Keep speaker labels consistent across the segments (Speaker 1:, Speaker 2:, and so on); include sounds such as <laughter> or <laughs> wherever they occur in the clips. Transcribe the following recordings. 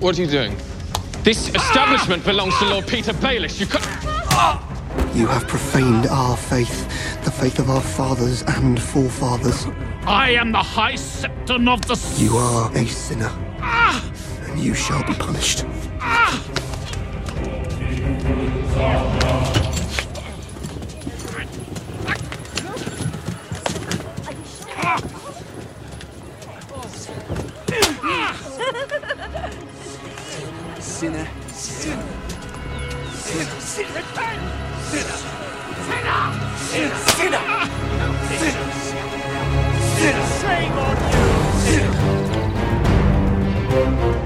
Speaker 1: What are you doing? This establishment belongs to Lord Peter Baelish. You can't.
Speaker 2: You have profaned our faith, the faith of our fathers and forefathers.
Speaker 3: I am the High Septon of the.
Speaker 2: You are a sinner, and you shall be punished. Ah!
Speaker 4: Sinner, sinner, sinner, sinner, return! Sinner, sinner, sinner, sinner, sinner, sinner, shame on you, sinner.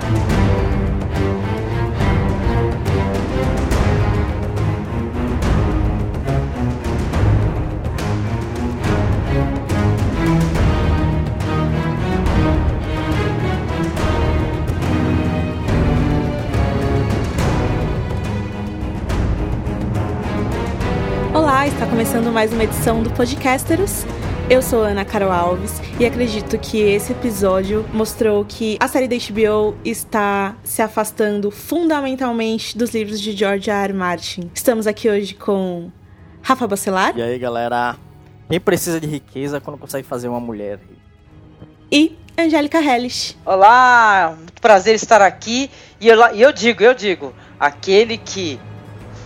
Speaker 5: Olá, está começando mais uma edição do Podcasteros. Eu sou Ana Carol Alves e acredito que esse episódio mostrou que a série da HBO está se afastando fundamentalmente dos livros de George R. R. Martin. Estamos aqui hoje com Rafa Bacelar
Speaker 6: E aí, galera? Quem precisa de riqueza quando consegue fazer uma mulher?
Speaker 5: e Angélica Hellish.
Speaker 7: Olá, muito prazer estar aqui. E eu, e eu digo, eu digo, aquele que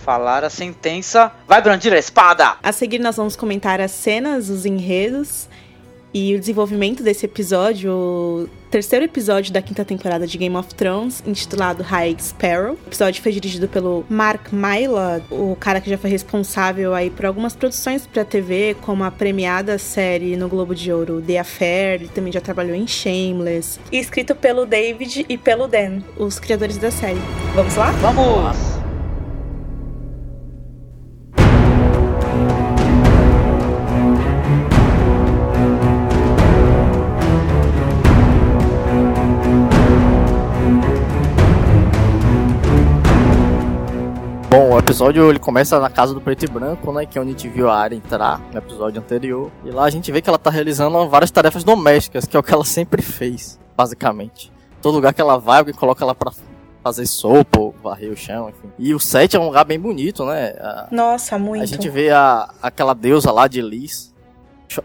Speaker 7: falar a sentença vai brandir a espada.
Speaker 5: A seguir, nós vamos comentar as cenas, os enredos e o desenvolvimento desse episódio, o terceiro episódio da quinta temporada de Game of Thrones, intitulado High Sparrow. O episódio foi dirigido pelo Mark Mylod, o cara que já foi responsável aí por algumas produções para TV, como a premiada série no Globo de Ouro The Affair, ele também já trabalhou em Shameless. E escrito pelo David e pelo Dan, os criadores da série. Vamos lá?
Speaker 7: Vamos!
Speaker 6: Bom, o episódio ele começa na casa do preto e branco, né? Que é onde a gente viu a área entrar no episódio anterior. E lá a gente vê que ela tá realizando várias tarefas domésticas, que é o que ela sempre fez, basicamente. Todo lugar que ela vai, alguém coloca ela pra fazer sopa, ou varrer o chão, enfim. E o set é um lugar bem bonito, né? A,
Speaker 5: Nossa, muito.
Speaker 6: a gente vê a, aquela deusa lá de cho-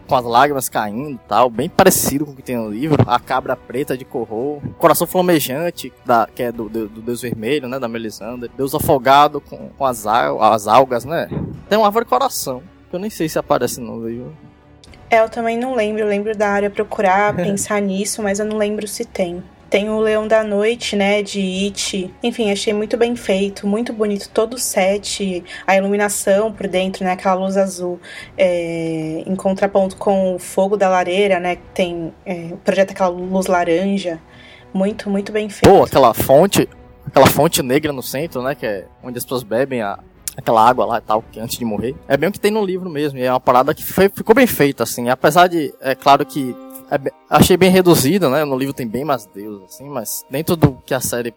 Speaker 6: com as lágrimas caindo e tal, bem parecido com o que tem no livro. A cabra preta de Corro, coração flamejante, da, que é do, do, do deus vermelho, né, da Melisandre. Deus afogado com, com as, al- as algas, né. Tem uma árvore coração, que eu nem sei se aparece no livro.
Speaker 5: É, eu também não lembro. Eu lembro da área procurar, <laughs> pensar nisso, mas eu não lembro se tem. Tem o Leão da Noite, né, de It. Enfim, achei muito bem feito, muito bonito todo o set, a iluminação por dentro, né, aquela luz azul, é, em contraponto com o fogo da lareira, né, que tem, é, projeta aquela luz laranja. Muito, muito bem feito.
Speaker 6: Pô, aquela fonte, aquela fonte negra no centro, né, que é onde as pessoas bebem a, aquela água lá e tal, que antes de morrer. É bem o que tem no livro mesmo, e é uma parada que foi- ficou bem feita, assim, apesar de, é claro que é achei bem reduzida, né, no livro tem bem mais deus, assim, mas dentro do que a série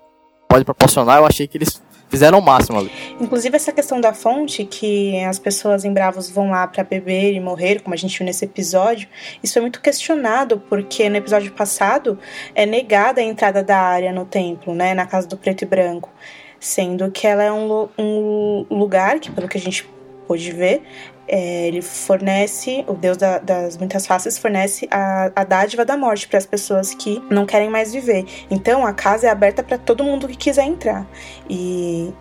Speaker 6: pode proporcionar, eu achei que eles fizeram o máximo ali.
Speaker 5: Inclusive essa questão da fonte, que as pessoas em Bravos vão lá pra beber e morrer, como a gente viu nesse episódio, isso é muito questionado, porque no episódio passado é negada a entrada da área no templo, né, na casa do preto e branco, sendo que ela é um, um lugar que, pelo que a gente pôde ver, é, ele fornece, o Deus da- das muitas faces fornece a, a dádiva da morte para as pessoas que não querem mais viver. Então a casa é aberta para todo mundo que quiser entrar. E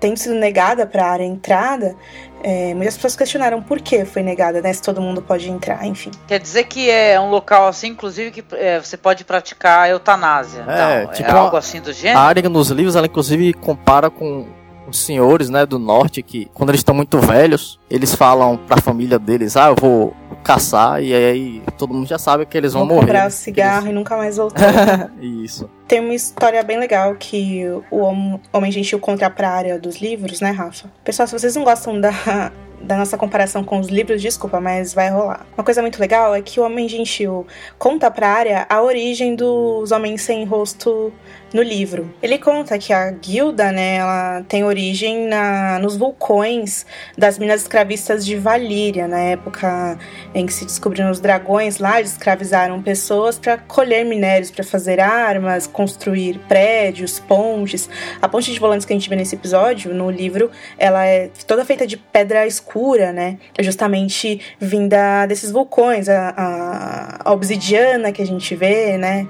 Speaker 5: tendo sido negada para a área entrada, é, muitas pessoas questionaram por que foi negada, né? Se todo mundo pode entrar, enfim.
Speaker 7: Quer dizer que é um local assim, inclusive, que é, você pode praticar eutanásia.
Speaker 6: É,
Speaker 7: então,
Speaker 6: tipo
Speaker 7: é algo assim do gênero?
Speaker 6: A área nos livros, ela inclusive compara com os senhores, né, do norte, que quando eles estão muito velhos, eles falam pra família deles, ah, eu vou caçar, e aí todo mundo já sabe que eles vão,
Speaker 5: Vão
Speaker 6: morrer.
Speaker 5: comprar o cigarro e nunca mais <laughs> voltar.
Speaker 6: Isso.
Speaker 5: Tem uma história bem legal que o Hom- Homem Gentil contra a área dos livros, né, Rafa? Pessoal, se vocês não gostam da, <laughs> da nossa comparação com os livros, desculpa, mas vai rolar. Uma coisa muito legal é que o Homem Gentil conta pra área a origem dos Homens Sem Rosto no livro. Ele conta que a guilda, né, ela tem origem na, nos vulcões das minas escravistas de Valíria, na época em que se descobriram os dragões lá, eles escravizaram pessoas para colher minérios para fazer armas, construir prédios, pontes. A ponte de volantes que a gente vê nesse episódio, no livro, ela é toda feita de pedra escura, né? É justamente vinda desses vulcões, a, a, a obsidiana que a gente vê, né?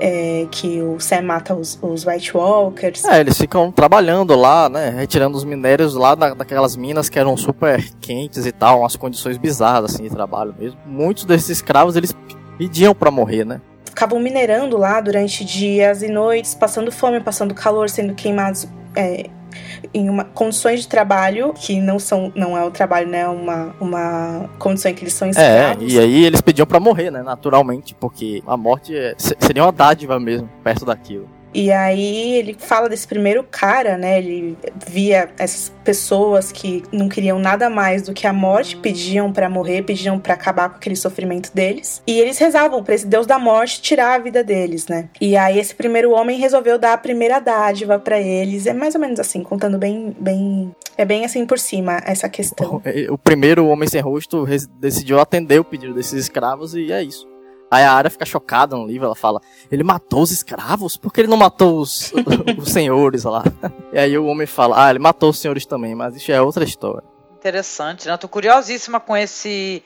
Speaker 5: É, que o Sam mata os, os White Walkers.
Speaker 6: É, eles ficam trabalhando lá, né? Retirando os minérios lá da, daquelas minas que eram super quentes e tal, umas condições bizarras assim de trabalho mesmo. Muitos desses escravos eles pediam para morrer, né?
Speaker 5: Ficavam minerando lá durante dias e noites, passando fome, passando calor, sendo queimados é, em uma, condições de trabalho que não são não é o trabalho né uma uma condição em que eles são é, escravos.
Speaker 6: É, e aí eles pediam para morrer, né, naturalmente, porque a morte é, seria uma dádiva mesmo perto daquilo.
Speaker 5: E aí ele fala desse primeiro cara, né? Ele via essas pessoas que não queriam nada mais do que a morte, pediam para morrer, pediam para acabar com aquele sofrimento deles. E eles rezavam para esse deus da morte tirar a vida deles, né? E aí esse primeiro homem resolveu dar a primeira dádiva para eles. É mais ou menos assim, contando bem, bem, é bem assim por cima essa questão.
Speaker 6: O, o primeiro homem sem rosto decidiu atender o pedido desses escravos e é isso. Aí a Arya fica chocada no livro, ela fala: ele matou os escravos? Por que ele não matou os, <laughs> os senhores lá? E aí o homem fala: ah, ele matou os senhores também, mas isso é outra história.
Speaker 7: Interessante, né? Tô curiosíssima com esse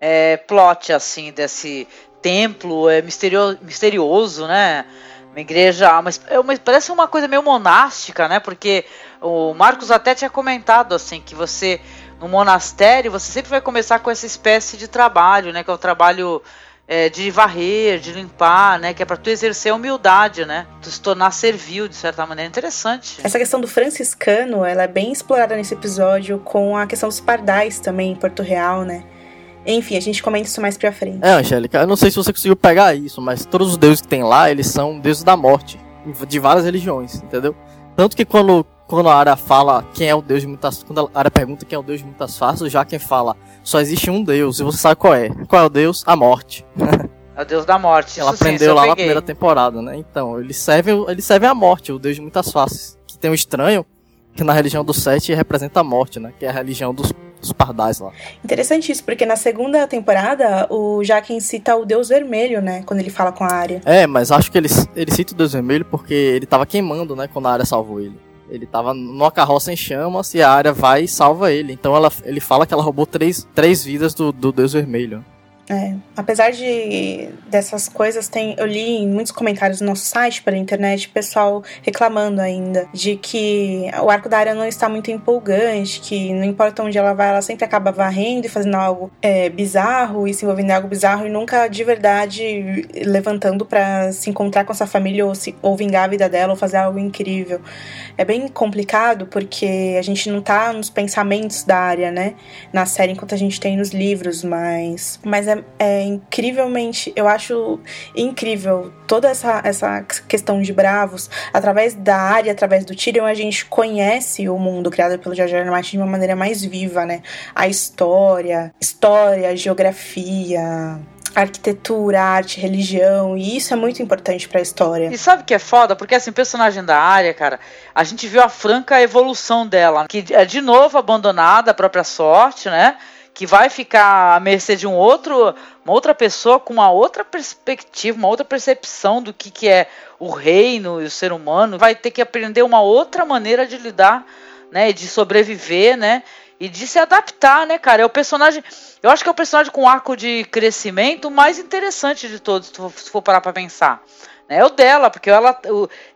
Speaker 7: é, plot, assim, desse templo é, misterio, misterioso, né? Uma igreja, uma, é uma, parece uma coisa meio monástica, né? Porque o Marcos até tinha comentado, assim, que você, no monastério, você sempre vai começar com essa espécie de trabalho, né? Que é o trabalho é, de varrer, de limpar, né? Que é para tu exercer a humildade, né? Tu se tornar servil, de certa maneira. Interessante.
Speaker 5: Essa questão do franciscano, ela é bem explorada nesse episódio com a questão dos pardais também em Porto Real, né? Enfim, a gente comenta isso mais pra frente.
Speaker 6: É, Angélica, eu não sei se você conseguiu pegar isso, mas todos os deuses que tem lá, eles são deuses da morte. De várias religiões, entendeu? Tanto que quando, quando a Ara fala quem é o deus de muitas. Quando a Ara pergunta quem é o deus de muitas faces, já quem fala só existe um Deus, e você sabe qual é. Qual é o Deus? A morte.
Speaker 7: É o Deus da morte.
Speaker 6: Ela
Speaker 7: Isso
Speaker 6: aprendeu
Speaker 7: sim,
Speaker 6: lá na primeira temporada, né? Então, eles servem, eles servem a morte, o Deus de muitas faces. Que tem um estranho, que na religião do Sete representa a morte, né? Que é a religião dos, dos pardais lá.
Speaker 5: Interessante isso, porque na segunda temporada o Jaquen cita o Deus Vermelho, né? Quando ele fala com a Arya.
Speaker 6: É, mas acho que ele, ele cita o Deus Vermelho porque ele tava queimando, né? Quando a Arya salvou ele. Ele tava numa carroça em chamas e a área vai e salva ele. Então ela, ele fala que ela roubou três, três vidas do, do Deus Vermelho.
Speaker 5: É, apesar de dessas coisas, tem, eu li em muitos comentários no nosso site, pela internet, pessoal reclamando ainda de que o arco da área não está muito empolgante, que não importa onde ela vai, ela sempre acaba varrendo e fazendo algo é, bizarro e se envolvendo em algo bizarro e nunca de verdade levantando para se encontrar com essa família ou, se, ou vingar a vida dela ou fazer algo incrível. É bem complicado porque a gente não tá nos pensamentos da área, né, na série enquanto a gente tem nos livros, mas, mas é é, incrivelmente. Eu acho incrível toda essa, essa questão de bravos. Através da área, através do Tyrion, a gente conhece o mundo criado pelo George R. Martin de uma maneira mais viva, né? A história, história, geografia, arquitetura, arte, religião, e isso é muito importante para a história.
Speaker 7: E sabe o que é foda? Porque assim, personagem da área, cara, a gente viu a franca evolução dela, que é de novo abandonada à própria sorte, né? Que vai ficar à mercê de um outro, uma outra pessoa com uma outra perspectiva, uma outra percepção do que, que é o reino e o ser humano, vai ter que aprender uma outra maneira de lidar, né, de sobreviver, né, e de se adaptar, né, cara? É o personagem, eu acho que é o personagem com arco de crescimento mais interessante de todos, se for, parar para pensar. Né? É o dela, porque ela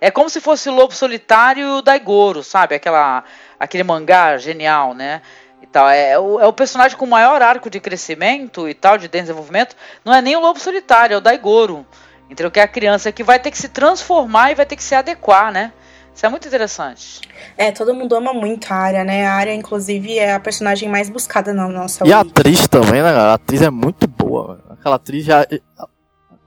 Speaker 7: é como se fosse o Lobo Solitário e o Daigoro, sabe? Aquela aquele mangá genial, né? E tal. É, é, o, é o personagem com maior arco de crescimento e tal, de desenvolvimento. Não é nem o Lobo Solitário, é o Daigoro. Entendeu? Que é a criança que vai ter que se transformar e vai ter que se adequar, né? Isso é muito interessante.
Speaker 5: É, todo mundo ama muito a área, né? A área, inclusive, é a personagem mais buscada na nossa
Speaker 6: E a atriz também, né? A atriz é muito boa. Aquela atriz já.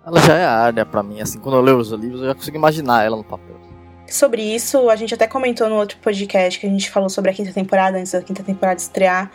Speaker 6: Ela já é a área pra mim. Assim, quando eu leio os livros, eu já consigo imaginar ela no papel.
Speaker 5: Sobre isso, a gente até comentou no outro podcast que a gente falou sobre a quinta temporada, antes da quinta temporada estrear,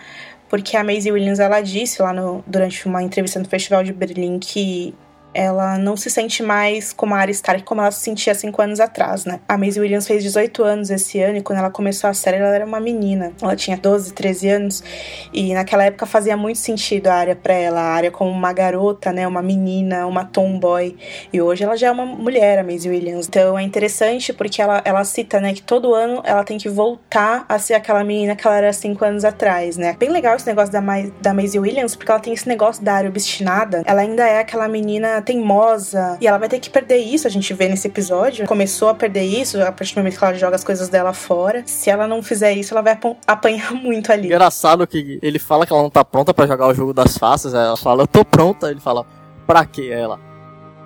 Speaker 5: porque a Maisie Williams ela disse lá no, durante uma entrevista no Festival de Berlim que ela não se sente mais como a Arya Stark como ela se sentia cinco anos atrás, né? A Maisie Williams fez 18 anos esse ano e quando ela começou a série ela era uma menina. Ela tinha 12, 13 anos e naquela época fazia muito sentido a Arya pra ela, a Arya como uma garota, né? Uma menina, uma tomboy. E hoje ela já é uma mulher, a Maisie Williams. Então é interessante porque ela, ela cita, né, que todo ano ela tem que voltar a ser aquela menina que ela era cinco anos atrás, né? Bem legal esse negócio da, Ma da Maisie Williams porque ela tem esse negócio da Arya obstinada. Ela ainda é aquela menina teimosa. E ela vai ter que perder isso, a gente vê nesse episódio. Começou a perder isso a partir do momento que ela joga as coisas dela fora. Se ela não fizer isso, ela vai apanhar <laughs> muito ali.
Speaker 6: Engraçado que ele fala que ela não tá pronta para jogar o jogo das faces. Ela fala, eu tô pronta. Ele fala, pra quê? Ela,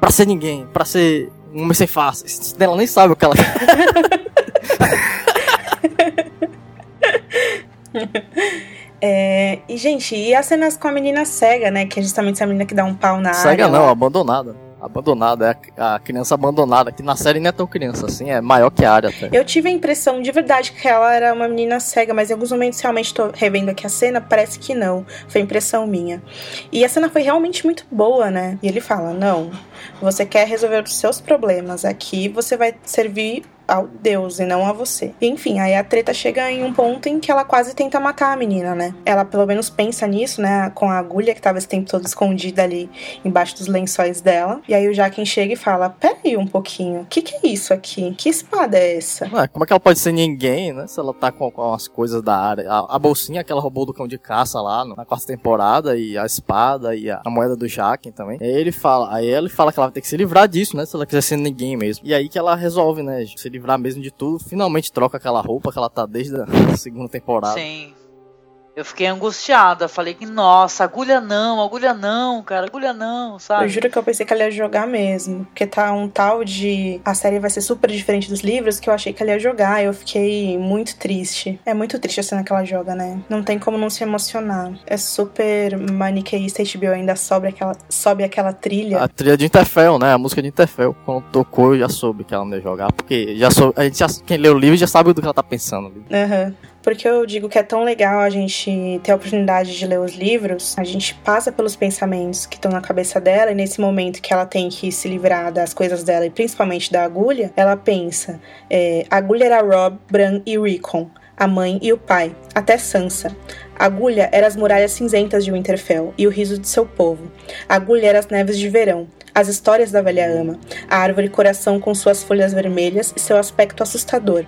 Speaker 6: pra ser ninguém, pra ser um homem sem faces. Ela nem sabe o que ela <laughs>
Speaker 5: É, e, gente, e as cenas com a menina cega, né? Que é justamente essa menina que dá um pau na
Speaker 6: cega
Speaker 5: área.
Speaker 6: Cega não,
Speaker 5: lá.
Speaker 6: abandonada. Abandonada, é a, a, criança abandonada, que na série não é tão criança assim, é maior que a área até.
Speaker 5: Eu tive a impressão de verdade que ela era uma menina cega, mas em alguns momentos realmente tô revendo aqui a cena, parece que não. Foi impressão minha. E a cena foi realmente muito boa, né? E ele fala: não, você quer resolver os seus problemas aqui, você vai servir ao Deus e não a você. Enfim, aí a treta chega em um ponto em que ela quase tenta matar a menina, né? Ela pelo menos pensa nisso, né? Com a agulha que tava esse tempo todo escondida ali embaixo dos lençóis dela. E aí o Jaquen chega e fala: Peraí um pouquinho, o que, que é isso aqui? Que espada é essa?
Speaker 6: Ué, como é que ela pode ser ninguém, né? Se ela tá com, com as coisas da área. A, a, bolsinha que ela roubou do cão de caça lá no, na quarta temporada, e a espada e a, a moeda do Jaquen também. Aí ele fala, aí ele fala que ela vai ter que se livrar disso, né? Se ela quiser ser ninguém mesmo. E aí que ela resolve, né? Se livrar mesmo de tudo, finalmente troca aquela roupa que ela tá desde a segunda temporada.
Speaker 7: Sim. Eu fiquei angustiada, falei que, nossa, agulha não, agulha não, cara, agulha não, sabe?
Speaker 5: Eu juro que eu pensei que ela ia jogar mesmo. Porque tá um tal de. A série vai ser super diferente dos livros que eu achei que ela ia jogar. Eu fiquei muito triste. É muito triste a cena que ela joga, né? Não tem como não se emocionar. É super maniqueísta. HBO ainda sobe aquela, sobe aquela trilha.
Speaker 6: A trilha de Interfell, né? A música de Interfell. Quando tocou, eu já soube que ela não ia jogar. Porque já soube, a gente já, quem lê o livro já sabe do que ela tá pensando ali.
Speaker 5: Aham. Uhum porque eu digo que é tão legal a gente ter a oportunidade de ler os livros, a gente passa pelos pensamentos que estão na cabeça dela, e nesse momento que ela tem que se livrar das coisas dela, e principalmente da agulha, ela pensa: é, agulha era Rob, Bran e Rickon, a mãe e o pai, até Sansa. A agulha era as muralhas cinzentas de Winterfell e o riso de seu povo. A agulha era as neves de verão, as histórias da velha ama, a árvore coração com suas folhas vermelhas e seu aspecto assustador,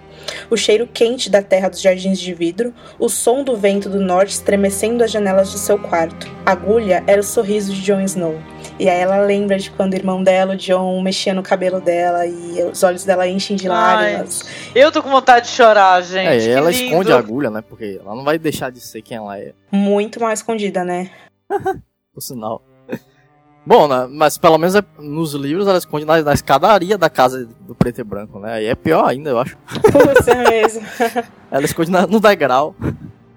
Speaker 5: o cheiro quente da terra dos jardins de vidro, o som do vento do norte estremecendo as janelas do seu quarto. A agulha era o sorriso de Jon Snow. E aí ela lembra de quando o irmão dela, o John, mexia no cabelo dela e os olhos dela enchem de lágrimas.
Speaker 7: Ai, eu tô com vontade de chorar, gente. É,
Speaker 6: e ela
Speaker 7: lindo.
Speaker 6: esconde a agulha, né? Porque ela não vai deixar de ser quem ela é.
Speaker 5: Muito mal escondida, né? <laughs>
Speaker 6: Por sinal. Bom, né, mas pelo menos é, nos livros ela esconde na, na, escadaria da casa do preto e branco, né? Aí é pior ainda, eu acho.
Speaker 5: Você <laughs> mesmo. <laughs>
Speaker 6: ela esconde na, no degrau.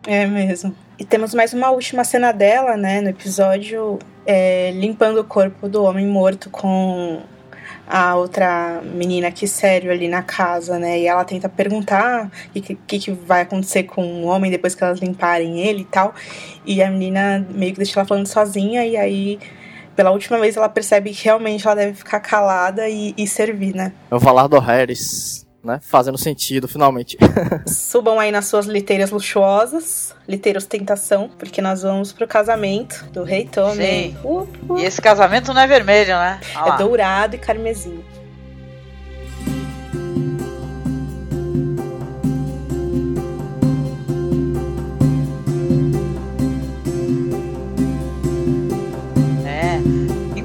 Speaker 5: É mesmo. E temos mais uma última cena dela, né, no episódio, é, limpando o corpo do homem morto com a outra menina que sério ali na casa, né? E ela tenta perguntar o que, que, que, vai acontecer com o homem depois que elas limparem ele e tal. E a menina meio que deixa ela falando sozinha, e aí pela última vez ela percebe que realmente ela deve ficar calada e, e servir, né?
Speaker 6: É o Valardo Harris, né? Fazendo sentido, finalmente. <laughs>
Speaker 5: Subam aí nas suas liteiras luxuosas, liteira ostentação, porque nós vamos pro casamento do rei Tommy.
Speaker 7: Sim. Uh, uh. E esse casamento não é vermelho, né?
Speaker 5: é dourado e carmesim.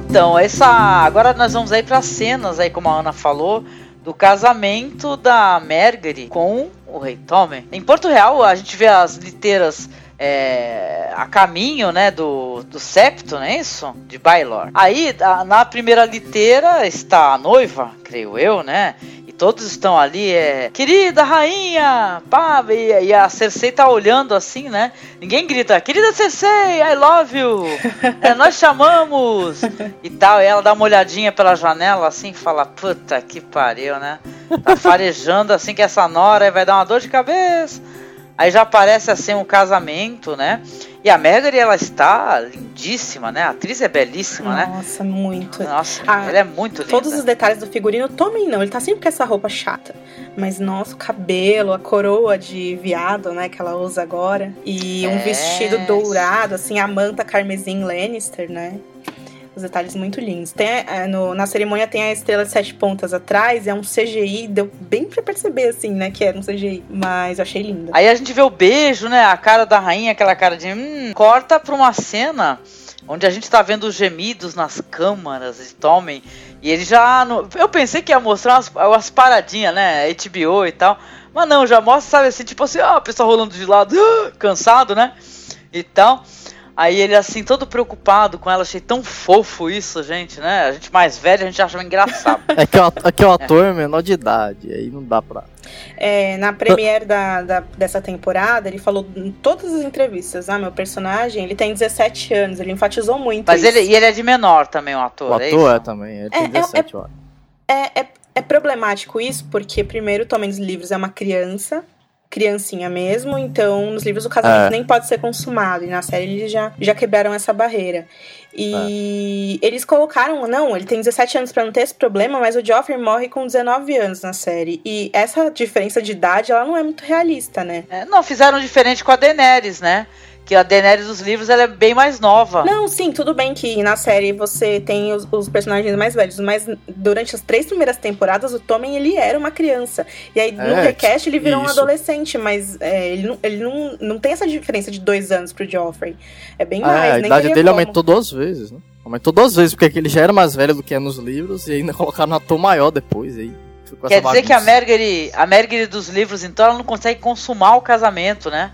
Speaker 7: Então, essa. Agora nós vamos aí para cenas aí, como a Ana falou, do casamento da Margaery com o rei Tommen. Em Porto Real, a gente vê as liteiras é, a caminho, né, do, do septo, não é isso? De Bailor. Aí, na primeira liteira está a noiva, creio eu, né? todos estão ali, é. Querida rainha! Pá, e, e, a Cersei tá olhando assim, né? Ninguém grita, querida Cersei, I love you! <laughs> é, nós chamamos! E tal, e ela dá uma olhadinha pela janela assim e fala, puta que pariu, né? Tá farejando assim que essa nora vai dar uma dor de cabeça. Aí já aparece assim um casamento, né? E a Margaret, ela está lindíssima, né? A atriz é belíssima, né?
Speaker 5: Nossa, muito.
Speaker 7: Nossa,
Speaker 5: Ah,
Speaker 7: ela é muito linda.
Speaker 5: Todos os detalhes do figurino, tomem não, ele tá sempre com essa roupa chata. Mas nosso cabelo, a coroa de viado, né, que ela usa agora. E um
Speaker 7: É.
Speaker 5: vestido dourado, assim, a manta carmesim Lannister, né? Os detalhes muito lindos. Tem, é, no- na cerimônia tem a estrela de sete pontas atrás, é um CGI, deu bem pra perceber, assim, né, que era um CGI. Mas eu achei linda.
Speaker 7: Aí a gente vê o beijo, né? A cara da rainha, aquela cara de. Hum, corta pra uma cena onde a gente tá vendo os gemidos nas câmaras de Tommen. E ele já. no- Eu pensei que ia mostrar umas, umas paradinhas, né? HBO e tal. Mas não, já mostra, sabe assim, tipo assim, ó, a pessoa rolando de lado, <gasps> cansado, né? E tal. Aí ele assim, todo preocupado com ela, achei tão fofo isso, gente, né? A gente mais velha, a gente achava engraçado. <laughs>
Speaker 6: É que, o, é que o ator é menor de idade, aí não dá pra.
Speaker 5: É, na premiere da, da- dessa temporada, ele falou em todas as entrevistas, ah, meu personagem, ele tem 17 anos, ele enfatizou muito
Speaker 7: Mas
Speaker 5: isso.
Speaker 7: ele, e ele é de menor também, o ator.
Speaker 6: O
Speaker 7: é
Speaker 6: ator é
Speaker 7: isso?
Speaker 6: também, ele
Speaker 5: É,
Speaker 6: tem
Speaker 5: é-
Speaker 6: 17 horas.
Speaker 5: É, é, é problemático isso, porque primeiro, Tomem nos livros é uma criança, criancinha mesmo, então nos livros o casamento
Speaker 6: É.
Speaker 5: nem pode ser consumado, e na série eles já, já quebraram essa barreira. E eles colocaram, não, ele tem 17 anos pra não ter esse problema, mas o Joffrey morre com 19 anos na série. E essa diferença de idade, ela não é muito realista, né?
Speaker 7: É, não, fizeram diferente com a Daenerys, né? Que a Daenerys dos livros ela é bem mais nova.
Speaker 5: Não, sim, tudo bem que na série você tem os, os personagens mais velhos, mas durante as três primeiras temporadas o Tommen ele era uma criança. E aí no
Speaker 6: É,
Speaker 5: recast ele virou um
Speaker 6: isso.
Speaker 5: adolescente, mas é, ele, não, ele não, não tem essa diferença de dois anos pro Joffrey. É bem
Speaker 6: É,
Speaker 5: mais,
Speaker 6: a
Speaker 5: nem
Speaker 6: idade dele
Speaker 5: como.
Speaker 6: aumentou duas vezes, né? Aumentou duas vezes, porque ele já era mais velho do que é nos livros e ainda <laughs> colocaram um ator maior depois. Aí ficou
Speaker 7: Quer dizer que a
Speaker 6: bagunça.
Speaker 7: Margaery, a Margaery dos livros, então, ela não consegue consumar o casamento, né?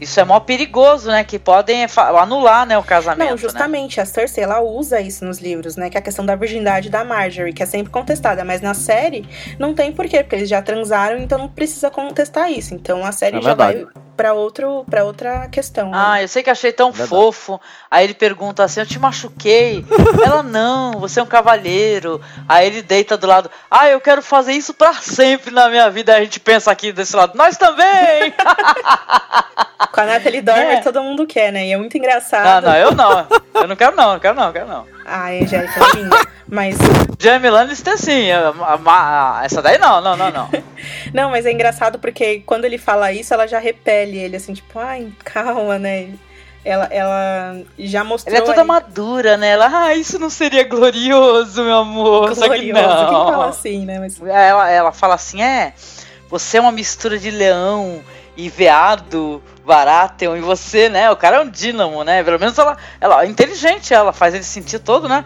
Speaker 7: Isso é mó perigoso, né? Que podem anular, né, o casamento.
Speaker 5: Não,
Speaker 7: né?
Speaker 5: justamente, a Cersei, ela usa isso nos livros, né? Que é a questão da virgindade da Marjorie, que é sempre contestada. Mas na série, não tem porquê, porque eles já transaram, então não precisa contestar isso. Então a série
Speaker 6: É
Speaker 5: já
Speaker 6: verdade.
Speaker 5: vai pra, outro, pra outra questão. né?
Speaker 7: Ah, eu sei que achei tão
Speaker 6: Verdade.
Speaker 7: fofo. Aí ele pergunta assim: Eu te machuquei. <laughs> Ela, não, você é um cavalheiro. Aí ele deita do lado: Ah, eu quero fazer isso pra sempre na minha vida. Aí a gente pensa aqui desse lado: Nós também! <laughs>
Speaker 5: Com a Natalie Dormer,
Speaker 7: É.
Speaker 5: todo mundo quer, né? E é muito
Speaker 7: não,
Speaker 5: engraçado.
Speaker 7: não, eu não. Eu não quero, não, não quero, não, quero não.
Speaker 5: A Angélica é linda. Mas.
Speaker 7: Jamie Lannister, sim. essa daí não, não, não, não. <laughs>
Speaker 5: Não, mas é engraçado porque quando ele fala isso, ela já repele ele, assim, tipo, ai, calma, né? Ela, ela já mostrou.
Speaker 7: Ela é toda
Speaker 5: aí-
Speaker 7: madura, né? Ela, ah, isso não seria glorioso, meu amor. Só que
Speaker 5: gloriosa. Quem
Speaker 7: não.
Speaker 5: fala assim, né? Mas
Speaker 7: Ela, ela fala assim: é, você é uma mistura de leão e veado, Baratheon, e você, né? O cara é um dínamo, né? Pelo menos ela, ela é inteligente, ela faz ele sentir todo, né?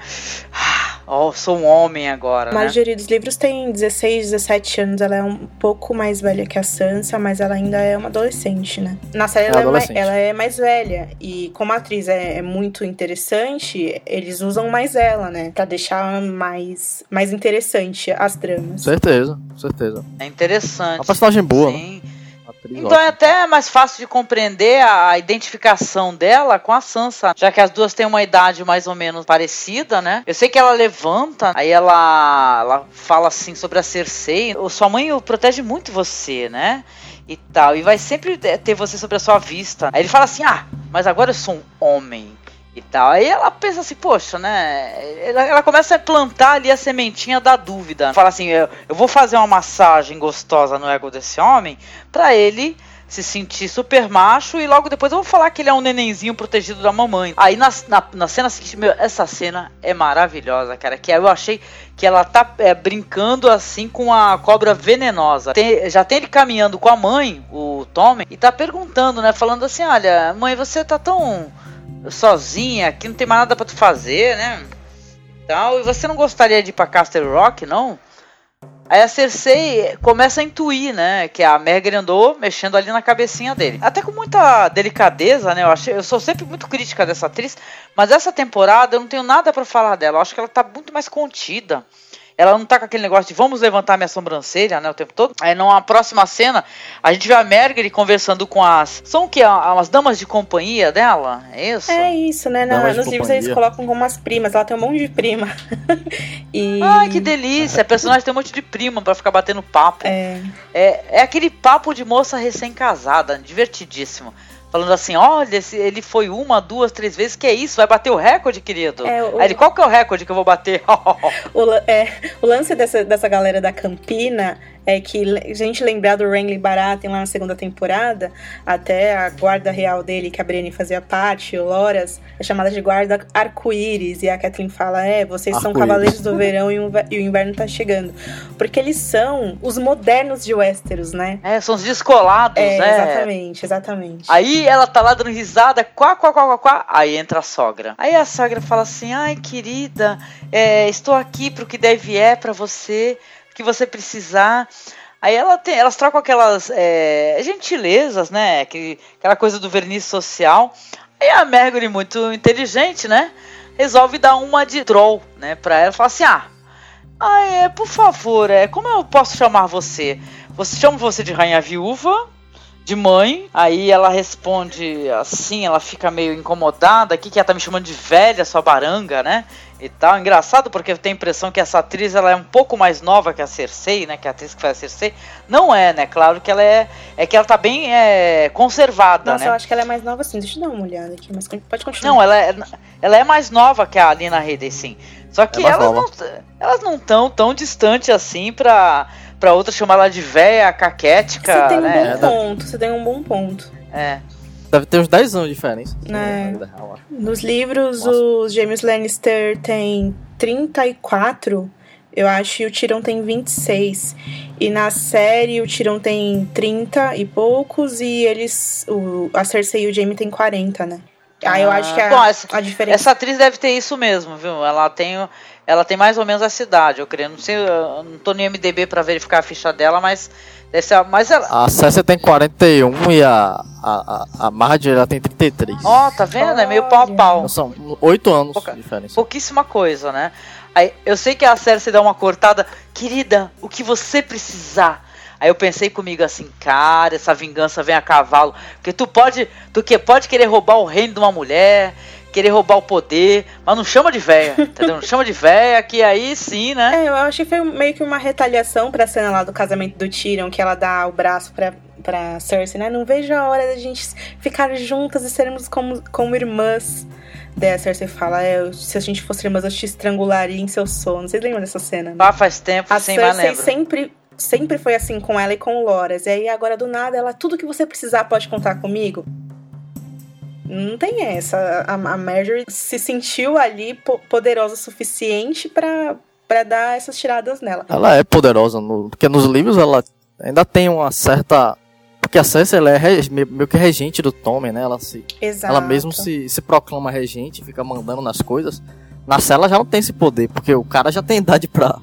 Speaker 7: Ah, ó, sou um homem agora, né?
Speaker 5: Marjorie dos livros tem 16, 17 anos. Ela é um pouco mais velha que a Sansa, mas ela ainda é uma adolescente, né? Na série
Speaker 6: É
Speaker 5: ela, é ela é mais velha. E como a atriz é, é muito interessante, eles usam mais ela, né? Pra deixar mais, mais interessante as tramas.
Speaker 6: Certeza, certeza.
Speaker 7: É interessante.
Speaker 6: Uma personagem boa, né?
Speaker 7: Sim.
Speaker 6: Atriz
Speaker 7: Então é até mais fácil de compreender a identificação dela com a Sansa, já que as duas têm uma idade mais ou menos parecida, né? Eu sei que ela levanta, aí ela, ela fala assim sobre a Cersei, "Ô, sua mãe protege muito você, né? E tal, e vai sempre ter você sobre a sua vista. Aí ele fala assim: "Ah, mas agora eu sou um homem." E tal. Aí ela pensa assim, poxa, né? Ela, ela começa a plantar ali a sementinha da dúvida. Fala assim, eu, eu vou fazer uma massagem gostosa no ego desse homem pra ele se sentir super macho e logo depois eu vou falar que ele é um nenenzinho protegido da mamãe. Aí na, na, na cena seguinte, meu, essa cena é maravilhosa, cara. Que eu achei que ela tá é, brincando assim com a cobra venenosa. Tem- já tem ele caminhando com a mãe, o Tommy, e tá perguntando, né? Falando assim: olha, mãe, você tá tão sozinha aqui, não tem mais nada pra tu fazer, né? Tal, e você não gostaria de ir pra Castle Rock, não? Aí a Cersei começa a intuir, né, que a Margaery andou mexendo ali na cabecinha dele. Até com muita delicadeza, né, eu, achei, eu sou sempre muito crítica dessa atriz, mas essa temporada eu não tenho nada pra falar dela, eu acho que ela tá muito mais contida. Ela não tá com aquele negócio de vamos levantar minha sobrancelha, né, o tempo todo. Aí numa próxima cena, a gente vê a Margaret conversando com as. São o quê? As damas de companhia dela? É isso?
Speaker 5: É isso, né? Na, nos livros
Speaker 6: companhia.
Speaker 5: eles colocam como as primas. Ela tem um monte de prima. <laughs> e...
Speaker 7: Ai, que delícia! A personagem tem um monte de prima pra ficar batendo papo.
Speaker 5: É,
Speaker 7: É, é aquele papo de moça recém-casada, divertidíssimo. Falando assim, olha, ele foi uma, duas, três vezes, que é isso? Vai bater o recorde, querido?
Speaker 5: É, o-
Speaker 7: Aí ele, qual que é o recorde que eu vou bater? <laughs>
Speaker 5: o, é, o lance dessa, dessa galera da Campina é que a gente lembrar do Renly Baratheon lá na segunda temporada, até a guarda real dele, que a Brienne fazia parte, o Loras, é chamada de guarda arco-íris. E a Kathleen fala: É, vocês são cavaleiros do verão e o, inver- e o inverno tá chegando. Porque eles são os modernos de Westeros, né?
Speaker 7: é, são os descolados,
Speaker 5: É,
Speaker 7: né?
Speaker 5: exatamente, exatamente.
Speaker 7: Aí ela tá lá dando risada, quá, quá, quá, quá, quá. Aí entra a sogra. Aí a sogra fala assim: Ai, querida, é, estou aqui pro que deve é pra você, que você precisar. Aí ela tem, elas trocam aquelas é, gentilezas, né? Que, aquela coisa do verniz social. Aí a Margaret, muito inteligente, né? Resolve dar uma de troll, né? Pra ela. Fala assim: Ah, ah é, por favor, é, como eu posso chamar você? Você chama você de rainha viúva? de mãe. Aí ela responde assim, ela fica meio incomodada aqui, que ela tá me chamando de velha, sua baranga, né? E tal. Engraçado porque eu tenho a impressão que essa atriz ela é um pouco mais nova que a Cersei, né? Que a atriz que faz a Cersei. Não é, né? Claro que ela é. É que ela tá bem é, conservada,
Speaker 5: Nossa,
Speaker 7: né?
Speaker 5: eu acho que ela é mais nova assim. Deixa eu dar uma olhada aqui, mas pode continuar.
Speaker 7: Não, ela é, ela é mais nova que a Alina Hayden, sim. Só que
Speaker 6: É
Speaker 7: elas, não, elas não estão tão distante assim pra, pra outra chamar ela de véia, caquética,
Speaker 5: Você tem um
Speaker 7: né?
Speaker 5: bom ponto, você tem um bom ponto.
Speaker 7: É.
Speaker 6: Deve ter uns 10 anos de diferença.
Speaker 5: É. Nos livros,
Speaker 6: Nossa.
Speaker 5: o James Lannister tem 34, eu acho, e o Tyrion tem 26. E na série, o Tyrion tem 30 e poucos, e eles. O, a Cersei e o Jaime tem 40, né? Aí eu
Speaker 7: Ah,
Speaker 5: acho que a,
Speaker 7: bom, essa-
Speaker 5: a diferença.
Speaker 7: Essa atriz deve ter isso mesmo, viu? Ela tem, ela tem mais ou menos essa idade, eu creio. Não sei, eu não tô no IMDB pra verificar a ficha dela, mas deve ser. a- Mas ela.
Speaker 6: A Cersei tem 41 e a, a, a, a Marjorie ela tem 33.
Speaker 7: Ó, tá vendo? É meio pau a pau.
Speaker 6: Então são 8 anos
Speaker 7: Pouca-
Speaker 6: de diferença.
Speaker 7: Pouquíssima coisa, né? Aí, eu sei que a Cersei dá uma cortada. Querida, o que você precisar. Aí eu pensei comigo assim, cara, essa vingança vem a cavalo. Porque tu pode. Tu que pode querer roubar o reino de uma mulher, querer roubar o poder, mas não chama de véia, entendeu? Não chama de véia, que aí sim, né?
Speaker 5: É, eu achei que foi meio que uma retaliação pra cena lá do casamento do Tyrion, que ela dá o braço pra, pra Cersei, né? Não vejo a hora da gente ficar juntas e sermos como, como irmãs. Daí a Cersei fala, é, se a gente fosse irmãs, eu te estrangularia em seu sono. Vocês lembram dessa cena? né?
Speaker 7: Lá faz tempo,
Speaker 5: A
Speaker 7: sim,
Speaker 5: Cersei sempre, sempre foi assim com ela e com o Loras. E aí agora do nada, ela, tudo que você precisar pode contar comigo. Não tem essa. A, a Marjorie se sentiu ali po- poderosa o suficiente pra, pra dar essas tiradas nela.
Speaker 6: Ela é poderosa, no, porque nos livros ela ainda tem uma certa. Porque a Cersei ela é meio que regente do Tommen, né? Ela, se,
Speaker 5: Exato.
Speaker 6: ela mesmo se, se proclama regente, fica mandando nas coisas. Na cela ela já não tem esse poder, porque o cara já tem idade pra.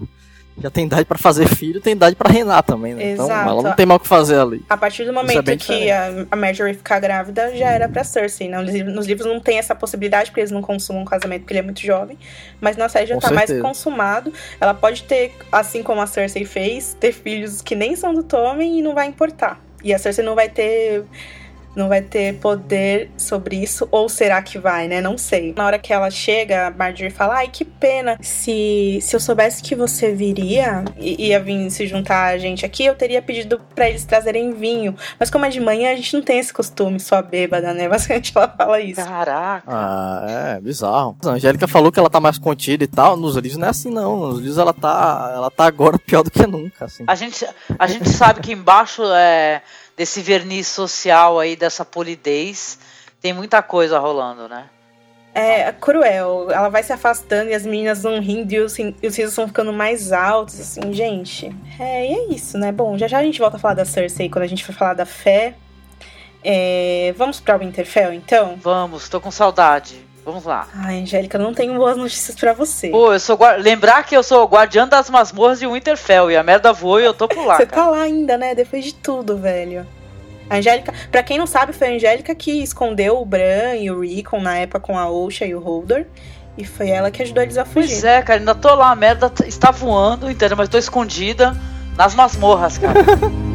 Speaker 6: Já tem idade pra fazer filho, tem idade pra reinar também, né? Então
Speaker 5: Exato.
Speaker 6: ela não tem mal o que fazer ali.
Speaker 5: A partir do
Speaker 6: é
Speaker 5: momento
Speaker 6: bem
Speaker 5: que a, a Marjorie ficar grávida, já era pra Cersei. Né? Nos, livros, nos livros não tem essa possibilidade, porque eles não consumam um casamento, porque ele é muito jovem. Mas na série já
Speaker 6: Com
Speaker 5: tá mais
Speaker 6: certeza.
Speaker 5: consumado. Ela pode ter, assim como a Cersei fez, ter filhos que nem são do Tommen e não vai importar. E a Cersei não vai ter. Não vai ter poder sobre isso, ou será que vai, né? Não sei. Na hora que ela chega, a Marjorie fala: Ai, que pena. Se, se eu soubesse que você viria e ia vir se juntar a gente aqui, eu teria pedido pra eles trazerem vinho. Mas como é de manhã, a gente não tem esse costume, só bêbada, né? <laughs> Basicamente ela fala isso.
Speaker 7: Caraca.
Speaker 6: Ah, é, bizarro. A Angélica falou que ela tá mais contida e tal. Nos livros não é assim, não. Nos livros ela tá, ela tá agora pior do que nunca, assim.
Speaker 7: A gente, a gente sabe que embaixo é, desse verniz social aí, dessa polidez, tem muita coisa rolando, né?
Speaker 5: É cruel. Ela vai se afastando e as meninas vão rindo e os, e os risos vão ficando mais altos, assim, gente. É, e é isso, né? Bom, já já a gente volta a falar da Cersei quando a gente for falar da fé. É, vamos pra Winterfell, então?
Speaker 7: Vamos, tô com saudade. Vamos lá.
Speaker 5: Ai, Angélica, não tenho boas notícias pra você.
Speaker 7: Pô, eu sou lembrar que eu sou o guardiã das masmorras de Winterfell e a merda voou e eu tô por lá, <laughs>
Speaker 5: Você
Speaker 7: cara.
Speaker 5: tá lá ainda, né? Depois de tudo, velho. A Angélica, pra quem não sabe, foi a Angélica que escondeu o Bran e o Rickon na época com a Osha e o Holder. E foi ela que ajudou eles a fugir.
Speaker 7: Pois é, cara, ainda tô lá, a merda t- está voando, entendeu? Mas tô escondida nas masmorras, cara. <laughs>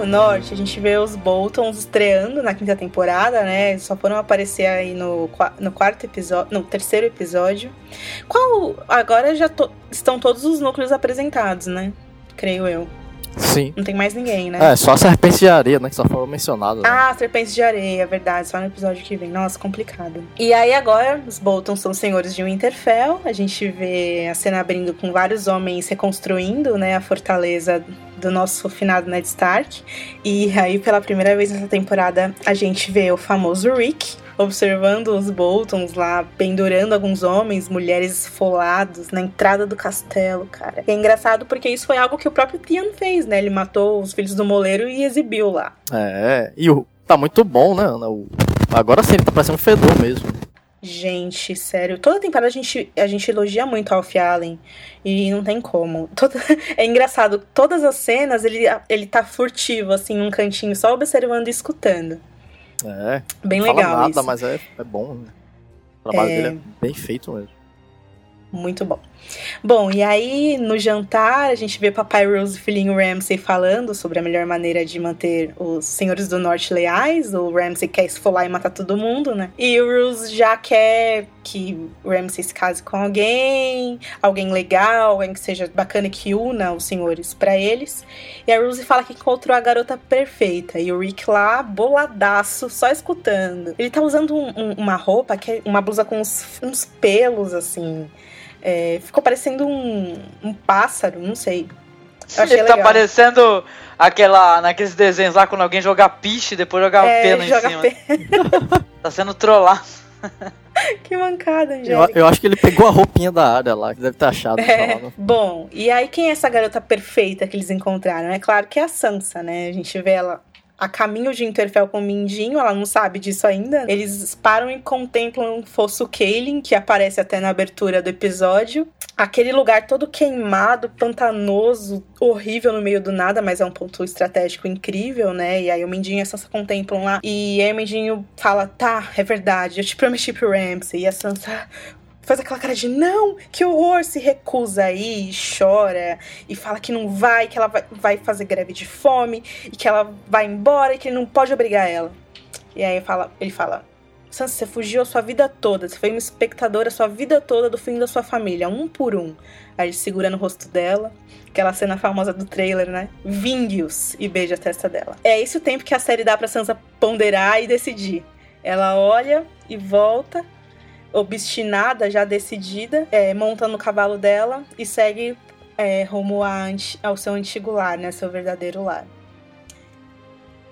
Speaker 5: no norte a gente vê os Boltons estreando na quinta temporada, né? Eles só foram aparecer aí no, no quarto episódio, no terceiro episódio. Qual agora já to- estão todos os núcleos apresentados, né? Creio eu.
Speaker 6: Sim.
Speaker 5: Não tem mais ninguém, né?
Speaker 6: É, só a serpente de areia, né? Que só foram mencionadas. Né?
Speaker 5: Ah, Serpentes de Areia, é verdade, só no episódio que vem. Nossa, complicado. E aí agora, os Boltons são senhores de Winterfell. A gente vê a cena abrindo com vários homens reconstruindo, né, a fortaleza do nosso finado Ned Stark. E aí, pela primeira vez nessa temporada, a gente vê o famoso Rick observando os Boltons lá, pendurando alguns homens, mulheres esfolados na entrada do castelo, cara. E é engraçado porque isso foi algo que o próprio Theon fez, né? Ele matou os filhos do moleiro e exibiu lá.
Speaker 6: É, e o, tá muito bom, né, Ana? O, agora sim, ele tá parecendo um fedor mesmo.
Speaker 5: Gente, sério, toda temporada a gente, a gente elogia muito Alf Allen e não tem como. <laughs> Toda- é engraçado, todas as cenas ele, ele tá furtivo, assim, num cantinho, só observando e escutando.
Speaker 6: É,
Speaker 5: Bem
Speaker 6: não
Speaker 5: legal
Speaker 6: fala nada,
Speaker 5: isso.
Speaker 6: mas é, é bom. Né? O trabalho
Speaker 5: É.
Speaker 6: dele é bem feito mesmo.
Speaker 5: Muito bom. Bom, e aí no jantar a gente vê Papai Rose e filhinho Ramsay falando sobre a melhor maneira de manter os senhores do norte leais. O Ramsay quer esfolar e matar todo mundo, né? E o Rose já quer que o Ramsay se case com alguém, alguém legal, alguém que seja bacana e que una os senhores pra eles. E a Rose fala que encontrou a garota perfeita. E o Rick lá, boladaço, só escutando. Ele tá usando um- um- uma roupa, que é uma blusa com uns, uns pelos, assim. É, ficou parecendo um, um pássaro, não sei. Eu achei
Speaker 7: Ele tá
Speaker 5: legal.
Speaker 7: parecendo aquela, naqueles desenhos lá quando alguém joga piche e depois joga
Speaker 5: é,
Speaker 7: pena em
Speaker 5: joga
Speaker 7: cima.
Speaker 5: pena. <laughs>
Speaker 7: Tá sendo trollado. <laughs> <laughs>
Speaker 5: que mancada,
Speaker 6: Eu,
Speaker 5: Angélica.
Speaker 6: eu acho que ele pegou a roupinha da área lá, que deve ter achado.
Speaker 5: É,
Speaker 6: falando.
Speaker 5: bom, e aí quem é essa garota perfeita que eles encontraram? É claro que é a Sansa, né? A gente vê ela a caminho de Interfell com o Mindinho, ela não sabe disso ainda. Eles param e contemplam fosso Kaelin, que aparece até na abertura do episódio. Aquele lugar todo queimado, pantanoso, horrível no meio do nada, mas é um ponto estratégico incrível, né? E aí o Mindinho e a Sansa contemplam lá. E aí o Mindinho fala: tá, é verdade, eu te prometi pro Ramsay. E a Sansa faz aquela cara de não, que horror, se recusa aí, chora e fala que não vai, que ela vai, vai fazer greve de fome e que ela vai embora e que ele não pode obrigar ela. E aí fala, ele fala: Sansa, você fugiu a sua vida toda, você foi uma espectadora a sua vida toda do fim da sua família, um por um. Aí ele segura no rosto dela, aquela cena famosa do trailer, né? Vingue-os e beija a testa dela. É esse o tempo que a série dá pra Sansa ponderar e decidir. Ela olha e volta, obstinada, já decidida, é, monta no cavalo dela e segue é, rumo a ao seu antigo lar, né? Seu verdadeiro lar.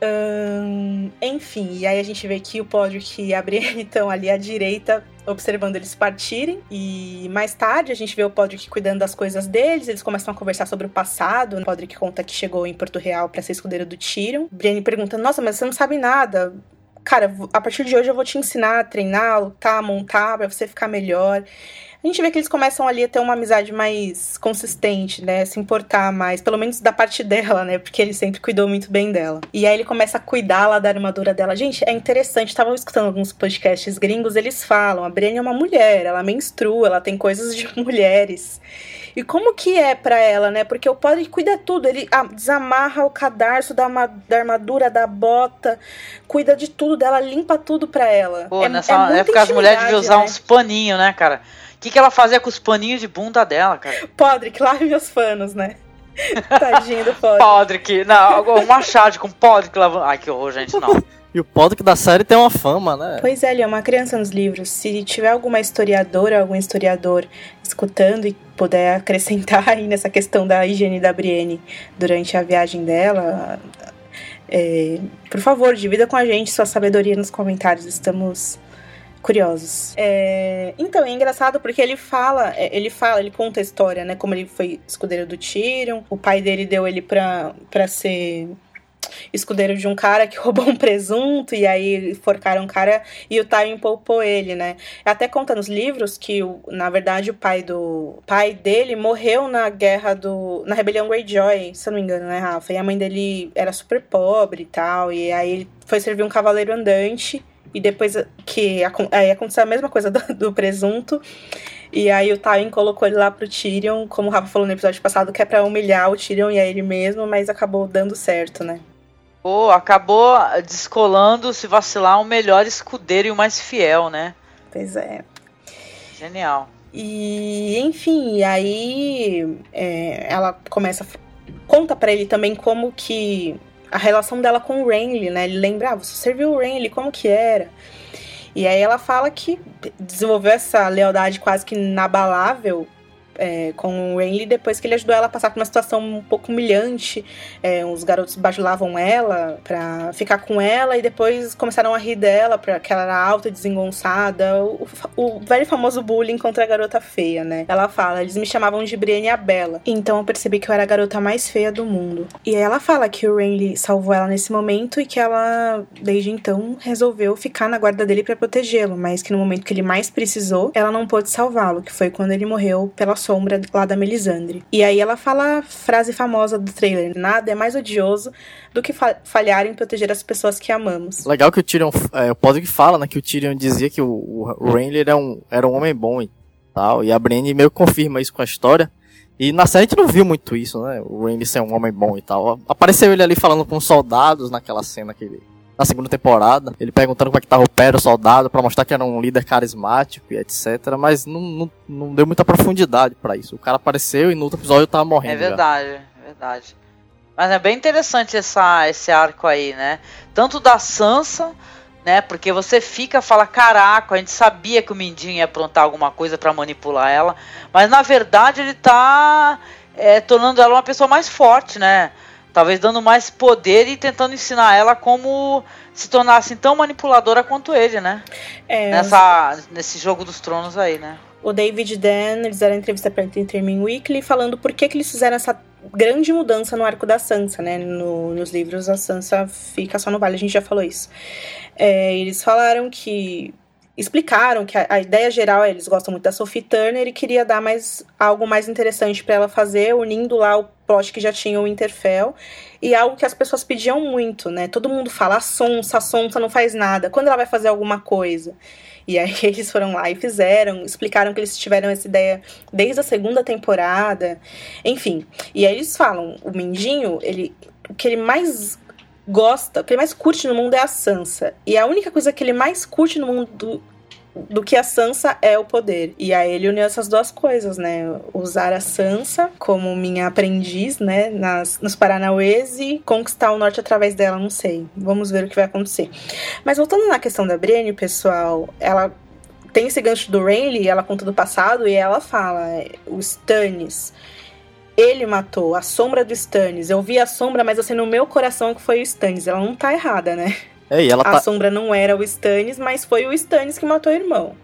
Speaker 5: Ahn, enfim, e aí a gente vê que o Podrick e a Brienne <laughs> estão ali à direita, observando eles partirem. E mais tarde a gente vê o Podrick cuidando das coisas deles. Eles começam a conversar sobre o passado. O Podrick conta que chegou em Porto Real para ser escudeiro do Tyrion. Brienne pergunta: Nossa, mas você não sabe nada. Cara, a partir de hoje eu vou te ensinar a treinar, lutar, montar, pra você ficar melhor. A gente vê que eles começam ali a ter uma amizade mais consistente, né? Se importar mais, pelo menos da parte dela, né? Porque ele sempre cuidou muito bem dela. E aí ele começa a cuidar lá da armadura dela. Gente, é interessante, tava escutando alguns podcasts gringos, eles falam, a Brienne é uma mulher, ela menstrua, ela tem coisas de <laughs> mulheres. E como que é pra ela, né? Porque o padre cuida tudo, ele ah, desamarra o cadarço da, da armadura, da bota, cuida de tudo dela, limpa tudo pra ela.
Speaker 7: Pô,
Speaker 5: É-
Speaker 7: nessa
Speaker 5: é
Speaker 7: época as mulheres deviam usar
Speaker 5: intimidade,
Speaker 7: uns paninhos, né, cara? O que, que ela fazia com os paninhos de bunda dela, cara?
Speaker 5: Podre, lave meus panos, né? <laughs> Tadinho do Podre.
Speaker 7: Podrick, não, um machado com Podrick lavando. Ai, que horror, gente, não.
Speaker 6: E o Podrick da série tem uma fama, né?
Speaker 5: Pois é, ele é uma criança nos livros. Se tiver alguma historiadora, algum historiador escutando e puder acrescentar aí nessa questão da higiene da Brienne durante a viagem dela, é, por favor, divida com a gente sua sabedoria nos comentários. Estamos curiosos. É, então, é engraçado porque ele fala, é, ele fala, ele conta a história, né? Como ele foi escudeiro do Tyrion, o pai dele deu ele pra, pra ser escudeiro de um cara que <laughs> roubou um presunto e aí forcaram um cara e o Tywin poupou ele, né? Até conta nos livros que, na verdade, o pai do pai dele morreu na guerra do. na rebelião Greyjoy, se eu não me engano, né, Rafa? E a mãe dele era super pobre e tal, e aí ele foi servir um cavaleiro andante. E depois que aí aconteceu a mesma coisa do, do presunto. E aí o Tywin colocou ele lá pro Tyrion, como o Rafa falou no episódio passado, que é pra humilhar o Tyrion e a ele mesmo, mas acabou dando certo, né?
Speaker 7: Pô, acabou descolando, se vacilar, o melhor escudeiro e o mais fiel, né?
Speaker 5: Pois é.
Speaker 7: Genial.
Speaker 5: E, enfim, aí é, ela começa. Conta para ele também como que. A relação dela com o Renly, né? Ele lembra, ah, você serviu o Renly, como que era? E aí ela fala que desenvolveu essa lealdade quase que inabalável é, com o Renly depois que ele ajudou ela a passar por uma situação um pouco humilhante. É, os garotos bajulavam ela pra ficar com ela e depois começaram a rir dela, porque ela era alta desengonçada. O, o, velho famoso bullying contra a garota feia, né? Ela fala, eles me chamavam de Brienne a Bela. Então eu percebi que eu era a garota mais feia do mundo. E aí ela fala que o Renly salvou ela nesse momento e que ela, desde então, resolveu ficar na guarda dele para protegê-lo, mas que no momento que ele mais precisou, ela não pôde salvá-lo, que foi quando ele morreu pela sombra lá da Melisandre. E aí ela fala a frase famosa do trailer: Nada é mais odioso do que falhar em proteger as pessoas que amamos.
Speaker 6: Legal que o Tyrion, é, o Podrick fala, né, que o Tyrion dizia que o, o Renly era um, era um homem bom e tal, e a Brienne meio confirma isso com a história. E na série a gente não viu muito isso, né? O Renly ser um homem bom e tal. Apareceu ele ali falando com soldados naquela cena que ele na segunda temporada, ele perguntando como é que tava o Pé, o soldado, para mostrar que era um líder carismático e etc. Mas não, não, não deu muita profundidade para isso. O cara apareceu e no outro episódio tava morrendo.
Speaker 7: É verdade, já. é verdade. Mas é bem interessante essa, esse arco aí, né? Tanto da Sansa, né? Porque você fica fala, caraca, a gente sabia que o Mindinho ia aprontar alguma coisa para manipular ela. Mas na verdade ele tá é, tornando ela uma pessoa mais forte, né? Talvez dando mais poder e tentando ensinar ela como se tornar assim tão manipuladora quanto ele, né? É, Nessa. Nesse jogo dos tronos aí, né?
Speaker 5: O David Dan, eles deram entrevista pra Entertainment Weekly falando por que, que eles fizeram essa grande mudança no arco da Sansa, né? No, nos livros a Sansa fica só no vale, a gente já falou isso. É, eles falaram que explicaram que a, a, ideia geral é eles gostam muito da Sophie Turner e queria dar mais algo mais interessante para ela fazer, unindo lá o plot que já tinha o Interfell e algo que as pessoas pediam muito, né? Todo mundo fala a Sonsa, a Sonsa não faz nada. Quando ela vai fazer alguma coisa? E aí <laughs> eles foram lá e fizeram, explicaram que eles tiveram essa ideia desde a segunda temporada. Enfim, e aí eles falam, o Mindinho, ele o que ele mais gosta, o que ele mais curte no mundo é a Sansa. E a única coisa que ele mais curte no mundo do, do que a Sansa é o poder. E aí ele uniu essas duas coisas, né? Usar a Sansa como minha aprendiz, né? Nas, nos Paranauês e conquistar o norte através dela, não sei. Vamos ver o que vai acontecer. Mas voltando na questão da Brienne, pessoal, ela tem esse gancho do Renly, ela conta do passado e ela fala, é, o Stannis ele matou a sombra do Stannis. Eu vi a sombra, mas assim, no meu coração que foi o Stannis. Ela não tá errada, né?
Speaker 6: É,
Speaker 5: a
Speaker 6: tá...
Speaker 5: sombra não era o Stannis, mas foi o Stannis que matou o irmão.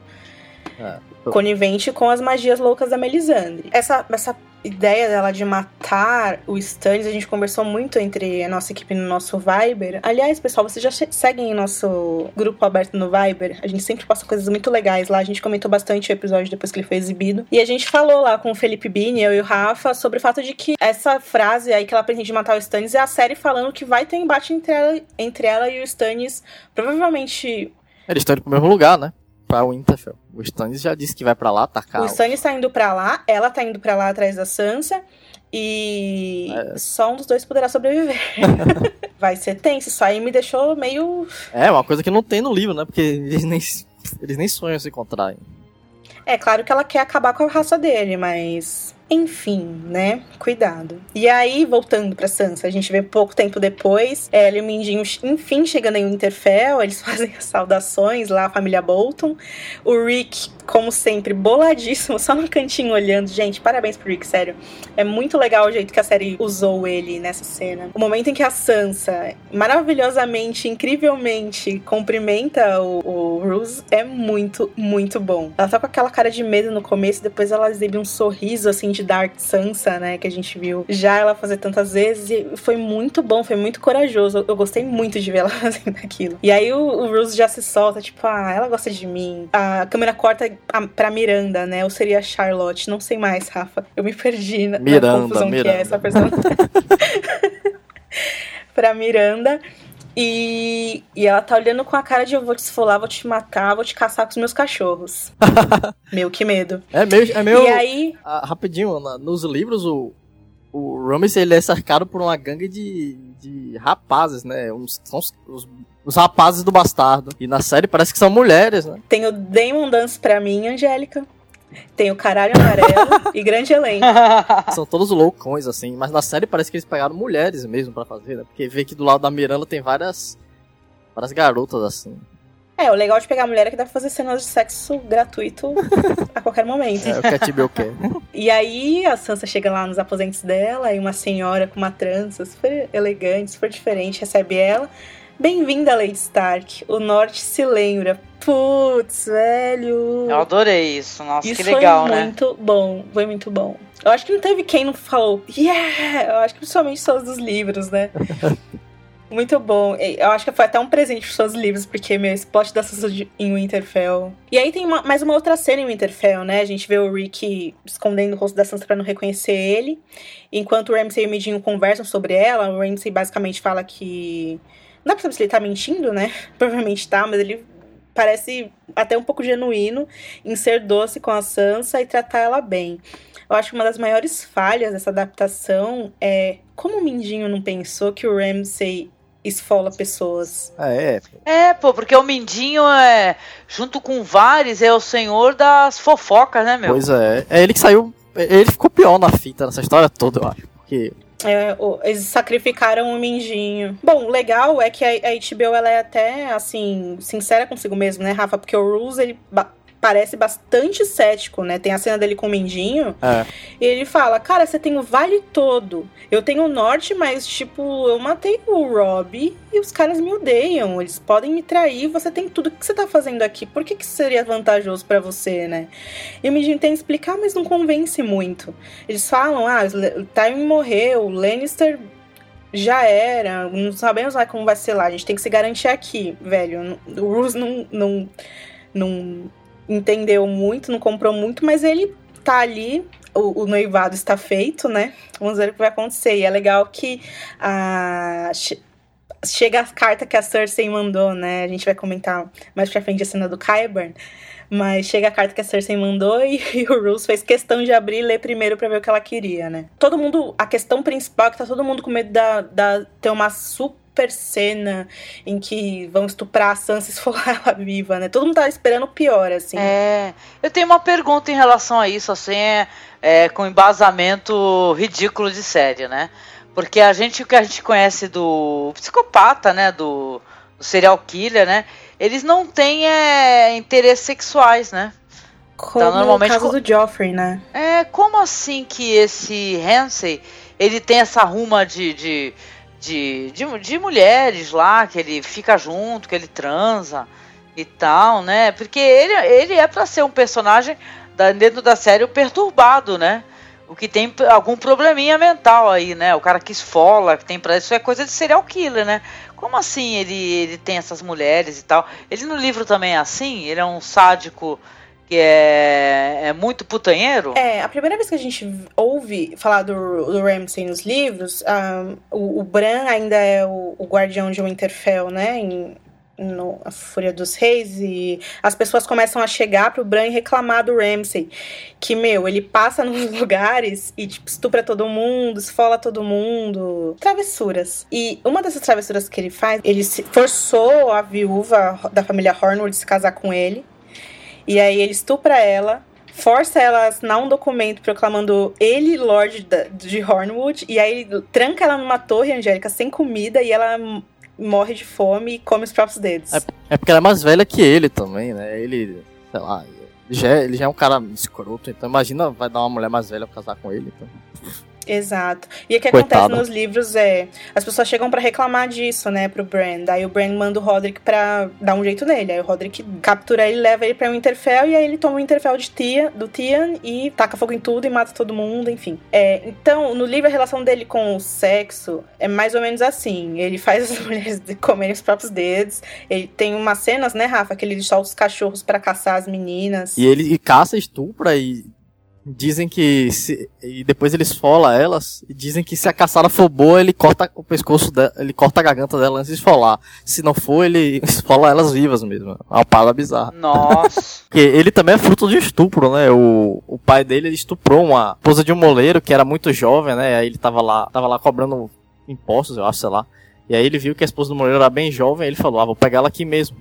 Speaker 5: É. Conivente com as magias loucas da Melisandre. Essa, essa ideia dela de matar o Stannis, a gente conversou muito entre a nossa equipe no nosso Viber. Aliás, pessoal, vocês já seguem nosso grupo aberto no Viber? A gente sempre posta coisas muito legais lá. A gente comentou bastante o episódio depois que ele foi exibido. E a gente falou lá com o Felipe Bini, eu e o Rafa, sobre o fato de que essa frase aí que ela pretende matar o Stannis é a série falando que vai ter embate entre ela, entre ela e o Stannis. Provavelmente.
Speaker 6: Eles estão indo pro mesmo lugar, né? Pra Winterfell. O Stannis já disse que vai para lá atacar.
Speaker 5: O Stannis tá indo para lá, ela tá indo para lá atrás da Sansa. E é. só um dos dois poderá sobreviver. <laughs> vai ser tenso. Isso aí me deixou meio.
Speaker 6: É, uma coisa que não tem no livro, né? Porque eles nem, eles nem sonham se encontrarem.
Speaker 5: É claro que ela quer acabar com a raça dele, mas enfim, né? Cuidado. E aí, voltando pra Sansa, a gente vê pouco tempo depois, ela e o Mindinho, enfim, chegando em Winterfell, eles <laughs> fazem as saudações lá, a família Bolton. O Rick como sempre, boladíssimo, <laughs> só no cantinho olhando. Gente, parabéns pro Rick, sério. É muito legal o jeito que a série usou ele nessa cena. O momento em que a Sansa, maravilhosamente, incrivelmente, cumprimenta o, o Ruse é muito, muito bom. Ela tá com aquela cara de medo no começo, depois ela exibe um sorriso, assim, de Dark Sansa, né, que a gente viu já ela fazer tantas vezes. E foi muito bom, foi muito corajoso. Eu gostei muito de ver ela <laughs> fazendo aquilo. E aí o, o Ruse já se solta, tipo, ah, ela gosta de mim. A câmera corta pra Miranda, né? Ou seria Charlotte? Não sei mais, Rafa. Eu me perdi na,
Speaker 6: Miranda,
Speaker 5: na confusão
Speaker 6: Miranda.
Speaker 5: que é essa personagem. <laughs> pra Miranda. E, e ela tá olhando com a cara de eu vou te esfolar, vou te matar, vou te caçar com os meus cachorros. <laughs> Meu, que medo.
Speaker 6: É meio. É meio
Speaker 5: E aí,
Speaker 6: ah, rapidinho, na- nos livros o. O Ramsay ele é cercado por uma gangue de, de rapazes, né? Uns, são os, os, os rapazes do bastardo. E na série parece que são mulheres, né?
Speaker 5: tem o Damon Dance pra mim, Angélica. Tem o Caralho Amarelo <laughs> e Grande Elenco.
Speaker 6: São todos loucões, assim. Mas na série parece que eles pegaram mulheres mesmo pra fazer, né? Porque vê que do lado da Miranda tem várias. Várias garotas, assim.
Speaker 5: É, o legal de pegar mulher é que dá pra fazer cenas de sexo gratuito a qualquer momento. <laughs>
Speaker 6: É o que a quer.
Speaker 5: E aí a Sansa chega lá nos aposentos dela e uma senhora com uma trança super elegante, super diferente, recebe ela. Bem-vinda, Lady Stark. O norte se lembra. Putz, velho.
Speaker 7: Eu adorei isso. Nossa,
Speaker 5: Isso
Speaker 7: que legal,
Speaker 5: foi
Speaker 7: né?
Speaker 5: muito bom, foi muito bom. Eu acho que não teve quem não falou, yeah! Eu acho que principalmente pessoas dos livros, né? <laughs> muito bom. Eu acho que foi até um presente para pessoas dos livros, porque, meu, esse plot da Sansa em Winterfell. E aí tem uma- mais uma outra cena em Winterfell, né? A gente vê o Rick escondendo o rosto da Sansa pra não reconhecer ele. Enquanto o Ramsay e o Midinho conversam sobre ela, o Ramsay basicamente fala que... Não dá pra saber se ele tá mentindo, né? <laughs> Provavelmente tá, mas ele parece até um pouco genuíno em ser doce com a Sansa e tratar ela bem. Eu acho que uma das maiores falhas dessa adaptação é como o Mindinho não pensou que o Ramsay esfola pessoas.
Speaker 6: É, é.
Speaker 7: É, pô, porque o Mindinho é, junto com o Vares, é o senhor das fofocas, né, meu?
Speaker 6: Pois é. É ele que saiu. Ele ficou pior na fita nessa história toda, eu acho. Porque.
Speaker 5: É, eles sacrificaram o Mindinho. Bom, o legal é que a, a HBO ela é até, assim, sincera consigo mesmo, né, Rafa? Porque o Rules, ele parece bastante cético, né? Tem a cena dele com o Mindinho.
Speaker 6: É.
Speaker 5: E ele fala, cara, você tem o vale todo. Eu tenho o norte, mas, tipo, eu matei o Rob e os caras me odeiam. Eles podem me trair, você tem tudo. O que você tá fazendo aqui? Por que, que isso seria vantajoso pra você, né? E o Midinho tem que explicar, mas não convence muito. Eles falam, ah, o Tywin morreu, o Lannister já era, não sabemos lá como vai ser lá, a gente tem que se garantir aqui, velho. O Roose não, não, não entendeu muito, não comprou muito, mas ele tá ali, o, o noivado está feito, né? Vamos ver o que vai acontecer. E é legal que a. che- Chega a carta que a Cersei mandou, né? A gente vai comentar mais pra frente a cena do Qyburn. Mas chega a carta que a Cersei mandou e, <laughs> e o Roose fez questão de abrir e ler primeiro pra ver o que ela queria, né? Todo mundo. A questão principal é que tá todo mundo com medo da, da ter uma super cena em que vão estuprar a Sansa e esfolar ela <laughs> viva, né? Todo mundo tá esperando o pior, assim.
Speaker 7: É, eu tenho uma pergunta em relação a isso, assim, é, é, com embasamento ridículo de série, né? Porque a gente, o que a gente conhece do psicopata, né, do, do serial killer, né, eles não têm é, interesses sexuais, né?
Speaker 5: Como
Speaker 7: normalmente
Speaker 5: o caso do Joffrey, né?
Speaker 7: É, como assim que esse Ramsay, ele tem essa ruma de, de, de, de, de mulheres lá, que ele fica junto, que ele transa e tal, né? Porque ele, ele é pra ser um personagem da- dentro da série perturbado, né? O que tem algum probleminha mental aí, né? O cara que esfola, que tem pra isso é coisa de serial killer, né? Como assim ele, ele tem essas mulheres e tal? Ele no livro também é assim? Ele é um sádico que é, é muito putanheiro?
Speaker 5: É, a primeira vez que a gente ouve falar do, do Ramsay nos livros, ah, o, o Bran ainda é o, o guardião de Winterfell, né? Em, no A Fúria dos Reis, e as pessoas começam a chegar pro Bran e reclamar do Ramsay. Que, meu, ele passa <laughs> nos lugares e, tipo, estupra todo mundo, esfola todo mundo. Travessuras. E uma dessas travessuras que ele faz, ele forçou a viúva da família Hornwood se casar com ele. E aí ele estupra ela, força ela a assinar um documento proclamando ele Lorde de Hornwood, e aí ele tranca ela numa torre, Angélica, sem comida, e ela morre de fome e come os próprios dedos.
Speaker 6: É porque ela é mais velha que ele também, né? Ele, sei lá. Já, é- ele já é um cara escroto, então imagina vai dar uma mulher mais velha pra casar com ele. Então.
Speaker 5: Exato. E o que acontece nos livros é. As pessoas chegam pra reclamar disso, né, pro Bran. Daí o Bran manda o Roderick pra dar um jeito nele. Aí o Roderick captura ele, leva ele pra Winterfell. E aí ele toma o Winterfell de tia, do Tian e taca fogo em tudo e mata todo mundo, enfim. É, então, no livro, a relação dele com o sexo é mais ou menos assim. Ele faz as <laughs> mulheres comerem os próprios dedos. Ele tem umas cenas, né, Rafa, que ele solta os cachorros pra caçar as meninas.
Speaker 6: E ele e caça, estupra e dizem que se, e depois ele esfola elas e dizem que se a caçada for boa, ele corta o pescoço dela, ele corta a garganta dela antes de esfolar. Se não for, ele <laughs> esfola elas vivas mesmo. É uma parada bizarra.
Speaker 7: Nossa. <laughs>
Speaker 6: Porque ele também é fruto de estupro, né? O, o pai dele ele estuprou uma esposa de um moleiro que era muito jovem, né? Aí ele tava lá, tava lá cobrando impostos, eu acho, sei lá. E aí ele viu que a esposa do moleiro era bem jovem, aí ele falou: "Ah, vou pegar ela aqui mesmo".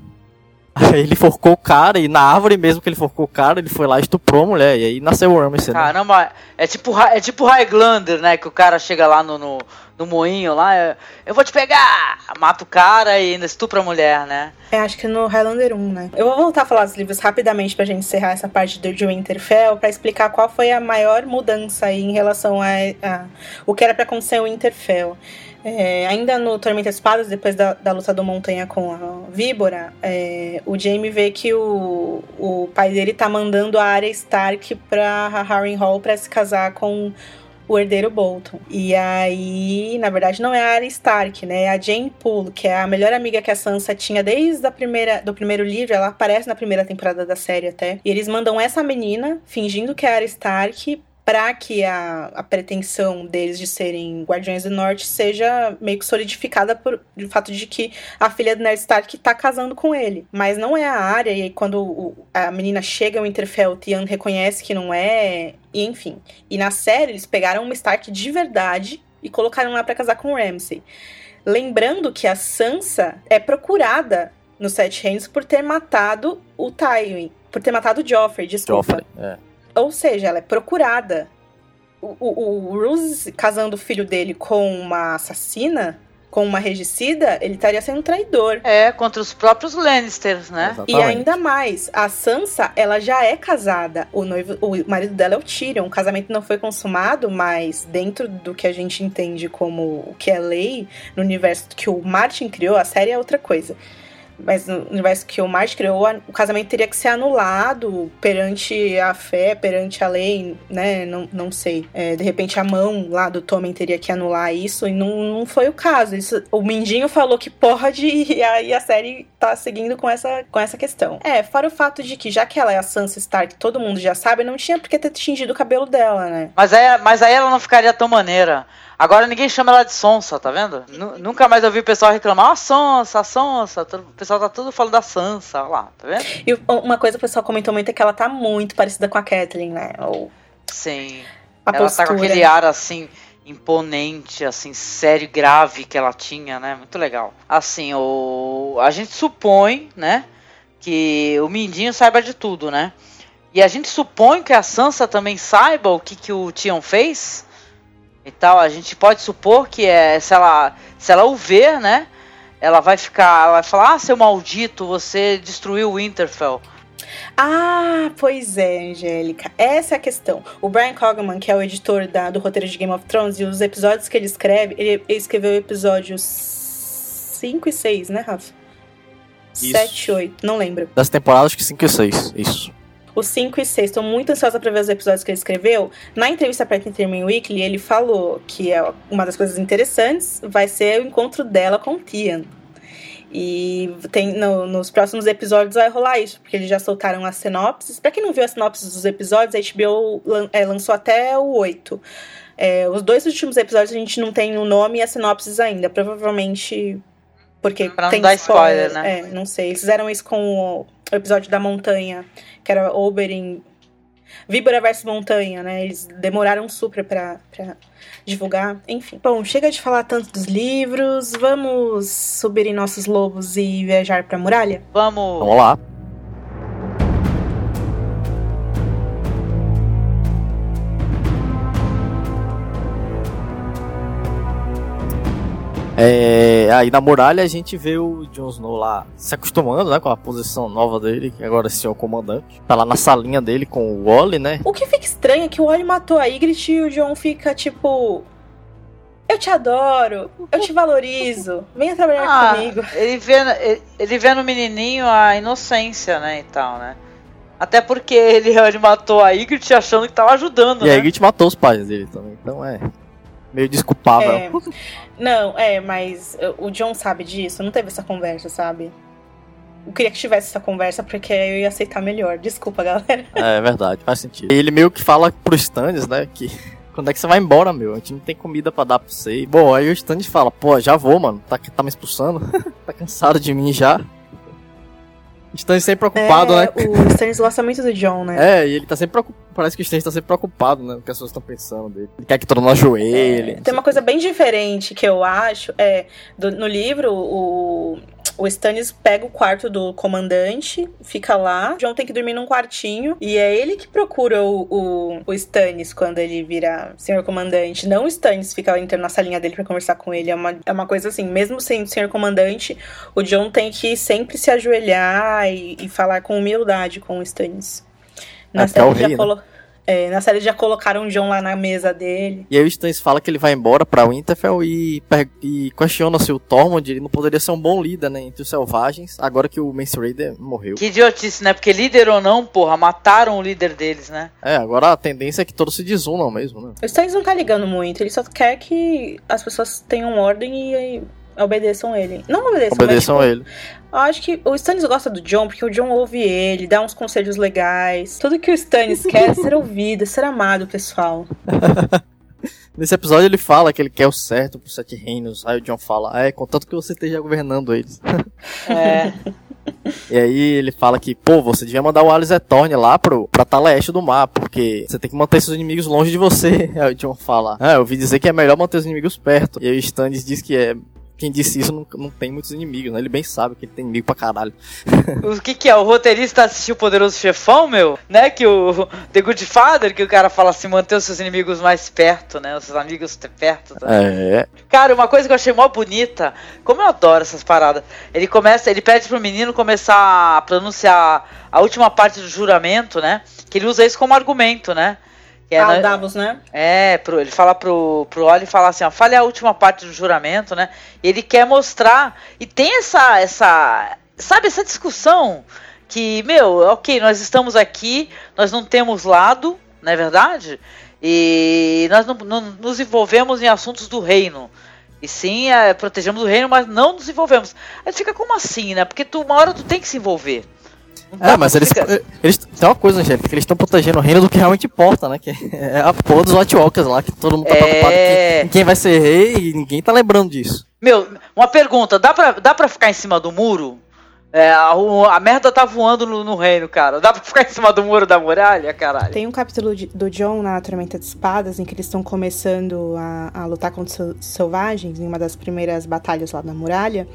Speaker 6: Aí ele forcou o cara e na árvore mesmo que ele forcou o cara, ele foi lá e estuprou a mulher. E aí nasceu o Ramsay, né?
Speaker 7: Caramba, é tipo, é tipo Highlander, né? Que o cara chega lá no, no, no moinho lá, é, eu vou te pegar! Mata o cara e ainda estupra a mulher, né?
Speaker 5: É, acho que no Highlander 1, né? Eu vou voltar a falar dos livros rapidamente pra gente encerrar essa parte do de Winterfell, pra explicar qual foi a maior mudança aí em relação a, a o que era pra acontecer em Winterfell. É, ainda no Tormenta Espadas, depois da, da luta do Montanha com a Víbora, é, o Jaime vê que o, o pai dele tá mandando a Arya Stark pra Harrenhal pra se casar com o herdeiro Bolton. E aí, na verdade, não é a Arya Stark, né? É a Jane Poole, que é a melhor amiga que a Sansa tinha desde a primeira, do primeiro livro. Ela aparece na primeira temporada da série até. E eles mandam essa menina, fingindo que é a Arya Stark, pra que a, a pretensão deles de serem Guardiões do Norte seja meio que solidificada por o fato de que a filha do Ned Stark tá casando com ele. Mas não é a Arya, e quando o- a menina chega ao Winterfell, Theon reconhece que não é, e enfim. E na série eles pegaram uma Stark de verdade e colocaram lá pra casar com Ramsay. Lembrando que a Sansa é procurada no Sete Reinos por ter matado o Tywin, por ter matado o Joffrey, desculpa.
Speaker 6: Joffrey. É.
Speaker 5: Ou seja, ela é procurada. O, o, o Roose casando o filho dele com uma assassina, com uma regicida, ele estaria sendo um traidor.
Speaker 7: É, contra os próprios Lannisters, né?
Speaker 5: E
Speaker 6: Exatamente.
Speaker 5: ainda mais, a Sansa, ela já é casada. O noivo, o marido dela é o Tyrion. O casamento não foi consumado, mas dentro do que a gente entende como o que é lei, no universo que o Martin criou, a série é outra coisa. Mas no universo que o Martin criou, o casamento teria que ser anulado perante a fé, perante a lei, né? Não, não sei. É, de repente a mão lá do Tommen teria que anular isso, e não, não foi o caso. Isso, o Mindinho falou que pode, <laughs> e aí a série tá seguindo com essa, com essa questão. É, fora o fato de que, já que ela é a Sansa Stark, todo mundo já sabe, não tinha por que ter tingido o cabelo dela, né?
Speaker 7: Mas aí, mas aí ela não ficaria tão maneira. Agora ninguém chama ela de Sonsa, tá vendo? Nu- nunca mais ouvi o pessoal reclamar, ah, Sonsa, a Sonsa. Todo- O pessoal tá tudo falando da Sansa, olha lá, tá vendo?
Speaker 5: E uma coisa que o pessoal comentou muito é que ela tá muito parecida com a Kathleen, né? Ou
Speaker 7: Sim.
Speaker 5: a
Speaker 7: ela
Speaker 5: postura.
Speaker 7: tá com aquele ar assim, imponente, assim, sério e grave que ela tinha, né? Muito legal. Assim, o... a gente supõe, né? Que o Mindinho saiba de tudo, né? E a gente supõe que a Sansa também saiba o que, que o Tion fez e tal. A gente pode supor que é, se ela, se ela o ver, né? Ela vai ficar, ela vai falar: Ah, seu maldito, você destruiu o Winterfell.
Speaker 5: Ah, pois é, Angélica. Essa é a questão. O Brian Cogman, que é o editor da- do roteiro de Game of Thrones, e os episódios que ele escreve, ele, ele escreveu episódios 5 e 6, né, Rafa?
Speaker 6: Isso.
Speaker 5: 7 e 8, não lembro.
Speaker 6: Das temporadas, acho que 5 e 6. Isso.
Speaker 5: Os 5 e 6, tô muito ansiosa pra ver os episódios que ele escreveu. Na entrevista pra Entertainment Weekly, ele falou que é uma das coisas interessantes vai ser o encontro dela com o Tian. E tem, no- nos próximos episódios vai rolar isso, porque eles já soltaram as sinopses. Pra quem não viu as sinopses dos episódios, a HBO lan- é, lançou até o 8. É, os dois últimos episódios a gente não tem o nome e as sinopses ainda. Provavelmente. Porque
Speaker 7: Pra não
Speaker 5: tem
Speaker 7: dar spoiler, né?
Speaker 5: É, não sei. Eles fizeram isso com o, o episódio da montanha, que era Oberyn. Víbora versus Montanha, né? Eles demoraram super pra, pra divulgar. Enfim. Bom, chega de falar tanto dos livros. Vamos subir em nossos lobos e viajar pra muralha?
Speaker 7: Vamos.
Speaker 6: Vamos lá. É, aí na muralha a gente vê o Jon Snow lá se acostumando, né, com a posição nova dele, que agora esse é o comandante. Tá lá na salinha dele com o Wally, né?
Speaker 5: O que fica estranho é que o Wally matou a Ygritte e o John fica tipo. Eu te adoro, eu te valorizo, venha trabalhar
Speaker 7: Ah,
Speaker 5: comigo.
Speaker 7: ele vê, ele, ele vê no menininho a inocência, né, e tal, né? Até porque ele, ele matou a Ygritte achando que tava ajudando,
Speaker 6: E a
Speaker 7: né?
Speaker 6: Ygritte matou os pais dele também, então é meio desculpável.
Speaker 5: É, não, é, mas uh, o John sabe disso, não teve essa conversa, sabe? Eu queria que tivesse essa conversa porque eu ia aceitar melhor. Desculpa, galera.
Speaker 6: É verdade, faz sentido. Ele meio que fala pro Stannis, né, que <laughs> quando é que você vai embora, meu? A gente não tem comida pra dar pra você. E, bom, aí o Stannis fala, pô, já vou, mano, tá, tá me expulsando? <laughs> tá cansado de mim já? O Stannis sempre preocupado,
Speaker 5: é,
Speaker 6: né?
Speaker 5: O Stannis gosta muito do John, né?
Speaker 6: É, e ele tá sempre preocupado. Parece que o Stannis tá sempre preocupado, né? O que as pessoas estão pensando dele. Ele quer que todo mundo ajoelhe.
Speaker 5: É, tem uma coisa bem diferente que eu acho. É, do- no livro, o, o Stannis pega o quarto do comandante, fica lá. O John tem que dormir num quartinho. E é ele que procura o, o, o Stannis quando ele vira senhor comandante. Não o Stannis fica entrando na salinha dele pra conversar com ele. É uma, é uma coisa assim, mesmo sendo senhor comandante, o John tem que sempre se ajoelhar e, e falar com humildade com o Stannis. Na
Speaker 6: Até
Speaker 5: série, já
Speaker 6: rei, né?
Speaker 5: É, na série já colocaram o John lá na mesa dele.
Speaker 6: E aí o Stannis fala que ele vai embora pra Winterfell e, e questiona se o Tormund ele não poderia ser um bom líder, né, entre os selvagens, agora que o Mance Raider morreu.
Speaker 7: Que idiotice, né? Porque líder ou não, porra, mataram o líder deles, né?
Speaker 6: É, agora a tendência é que todos se desunam mesmo, né?
Speaker 5: O Stannis não tá ligando muito, ele só quer que as pessoas tenham ordem e, e obedeçam ele. Não obedeçam,
Speaker 6: Obedeçam
Speaker 5: mas,
Speaker 6: a ele.
Speaker 5: Eu acho que o Stannis gosta do John porque o John ouve ele, dá uns conselhos legais. Tudo que o Stannis <laughs> quer é ser ouvido, é ser amado, pessoal. <laughs>
Speaker 6: Nesse episódio ele fala que ele quer o certo pros sete reinos. Aí o John fala, ah, é, contanto que você esteja governando eles.
Speaker 7: É. <laughs>
Speaker 6: E aí ele fala que, pô, você devia mandar o Alice Thorne lá pro, pra Taleste do mar, porque você tem que manter seus inimigos longe de você. Aí o John fala, ah, eu ouvi dizer que é melhor manter os inimigos perto. E aí o Stannis diz que é. Quem disse isso não, não tem muitos inimigos, né? Ele bem sabe que ele tem inimigo pra caralho. <laughs>
Speaker 7: O que que é? O roteirista assistiu o Poderoso Chefão, meu? Né? Que o The Good Father, que o cara fala assim, manter os seus inimigos mais perto, né? Os seus amigos perto. Tá?
Speaker 6: É.
Speaker 7: Cara, uma coisa que eu achei mó bonita, como eu adoro essas paradas. Ele começa, ele pede pro menino começar a pronunciar a última parte do juramento, né? Que ele usa isso como argumento, né? Que é,
Speaker 5: ah, o Davos, né?
Speaker 7: É, pro, ele fala pro, pro Oli fala assim, ó, fale a última parte do juramento, né? Ele quer mostrar. E tem essa. essa sabe, essa discussão que, meu, ok, nós estamos aqui, nós não temos lado, não é verdade? E nós não, não nos envolvemos em assuntos do reino. E sim, é, protegemos o reino, mas não nos envolvemos. Aí fica como assim, né? Porque tu, uma hora tu tem que se envolver.
Speaker 6: É, mas eles,
Speaker 7: ficar-
Speaker 6: eles. Tem uma coisa, Angélica, que eles estão protegendo o reino do que realmente importa, né? Que é a porra dos White Walkers lá, que todo mundo tá
Speaker 7: É.
Speaker 6: preocupado em quem vai ser rei e ninguém tá lembrando disso.
Speaker 7: Meu, uma pergunta, dá pra, dá pra ficar em cima do muro? É, a, o- a merda tá voando no, no reino, cara. Dá pra ficar em cima do muro da muralha, caralho?
Speaker 5: Tem um capítulo de- do John na Tormenta de Espadas em que eles estão começando a, a lutar contra os selvagens em uma das primeiras batalhas lá na muralha.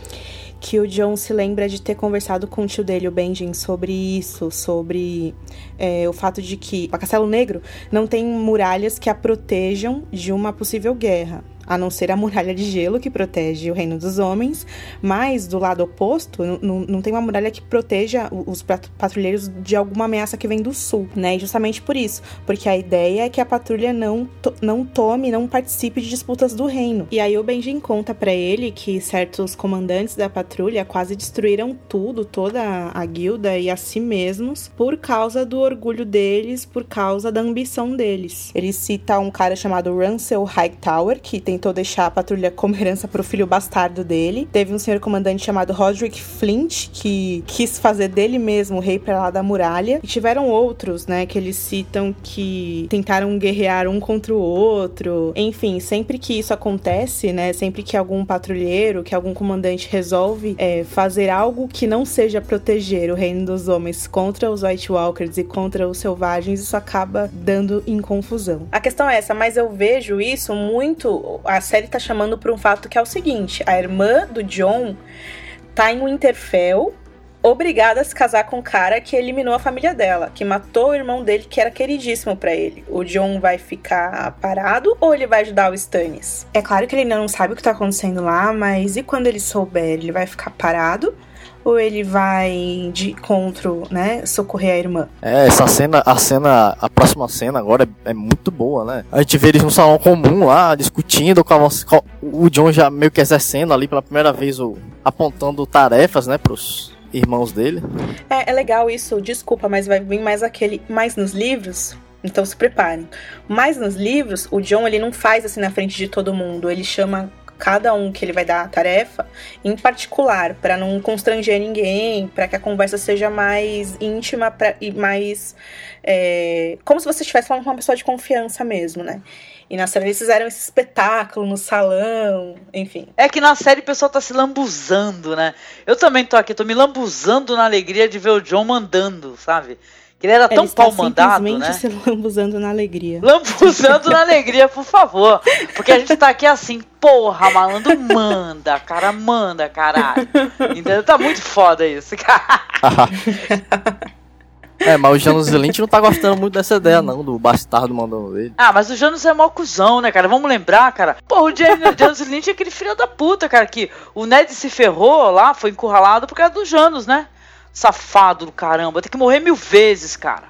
Speaker 5: Que o John se lembra de ter conversado com o tio dele, o Benjen, sobre isso, sobre é, o fato de que a Castelo Negro não tem muralhas que a protejam de uma possível guerra. A não ser a muralha de gelo que protege o reino dos homens, mas do lado oposto, não tem uma muralha que proteja os pat- patrulheiros de alguma ameaça que vem do sul, né? E justamente por isso, porque a ideia é que a patrulha não, to- não tome, não participe de disputas do reino. E aí o Benjen conta pra ele que certos comandantes da patrulha quase destruíram tudo, toda a- guilda e a si mesmos, por causa do orgulho deles, por causa da ambição deles. Ele cita um cara chamado Russell Hightower, que tentou deixar a patrulha como herança pro filho bastardo dele. Teve um senhor comandante chamado Roderick Flint, que quis fazer dele mesmo o rei pra lá da muralha. E tiveram outros, né, que eles citam que tentaram guerrear um contra o outro. Enfim, sempre que isso acontece, né, sempre que algum patrulheiro, que algum comandante resolve é, fazer algo que não seja proteger o reino dos homens contra os White Walkers e contra os selvagens, isso acaba dando em confusão. A questão é essa, mas eu vejo isso muito. A série tá chamando por um fato que é o seguinte: a irmã do John tá em Winterfell obrigada a se casar com um cara que eliminou a família dela, que matou o irmão dele, que era queridíssimo para ele. O John vai ficar parado ou ele vai ajudar o Stannis? É claro que ele ainda não sabe o que tá acontecendo lá, mas e quando ele souber, ele vai ficar parado? Ou ele vai de contra, né, socorrer a irmã?
Speaker 6: É, essa cena, a cena, a próxima cena agora é, é muito boa, né? A gente vê eles num salão comum lá, discutindo com, a, com o John já meio que exercendo ali pela primeira vez, o, apontando tarefas, né, pros, irmãos dele.
Speaker 5: É, é legal isso, desculpa, mas vai vir mais aquele. Mais nos livros. Então se preparem. Mas nos livros, o John ele não faz assim na frente de todo mundo. Ele chama cada um que ele vai dar a tarefa em particular, para não constranger ninguém, para que a conversa seja mais íntima pra, e mais. É, como se você estivesse falando com uma pessoa de confiança mesmo, né? E na série eles fizeram esse espetáculo no salão, enfim.
Speaker 7: É que na série o pessoal tá se lambuzando, né? Eu também tô aqui, tô me lambuzando na alegria de ver o John mandando, sabe? Que ele era tão
Speaker 5: ele
Speaker 7: pau mandado, né?
Speaker 5: se lambuzando na alegria. <laughs>
Speaker 7: Lambuzando na alegria, por favor. Porque a gente tá aqui assim, porra, malandro, manda, cara, manda, caralho. Entendeu? Tá muito foda isso, cara.
Speaker 6: É, mas o Janus Lynch não tá gostando muito dessa ideia, não, do bastardo mandando ele.
Speaker 7: Ah, mas o Janus é mó cuzão, né, cara? Vamos lembrar, cara. Pô, o Janus Lynch é aquele filho da puta, cara, que o Ned se ferrou lá, foi encurralado por causa do Janus, né? Safado do caramba, tem que morrer mil vezes, cara.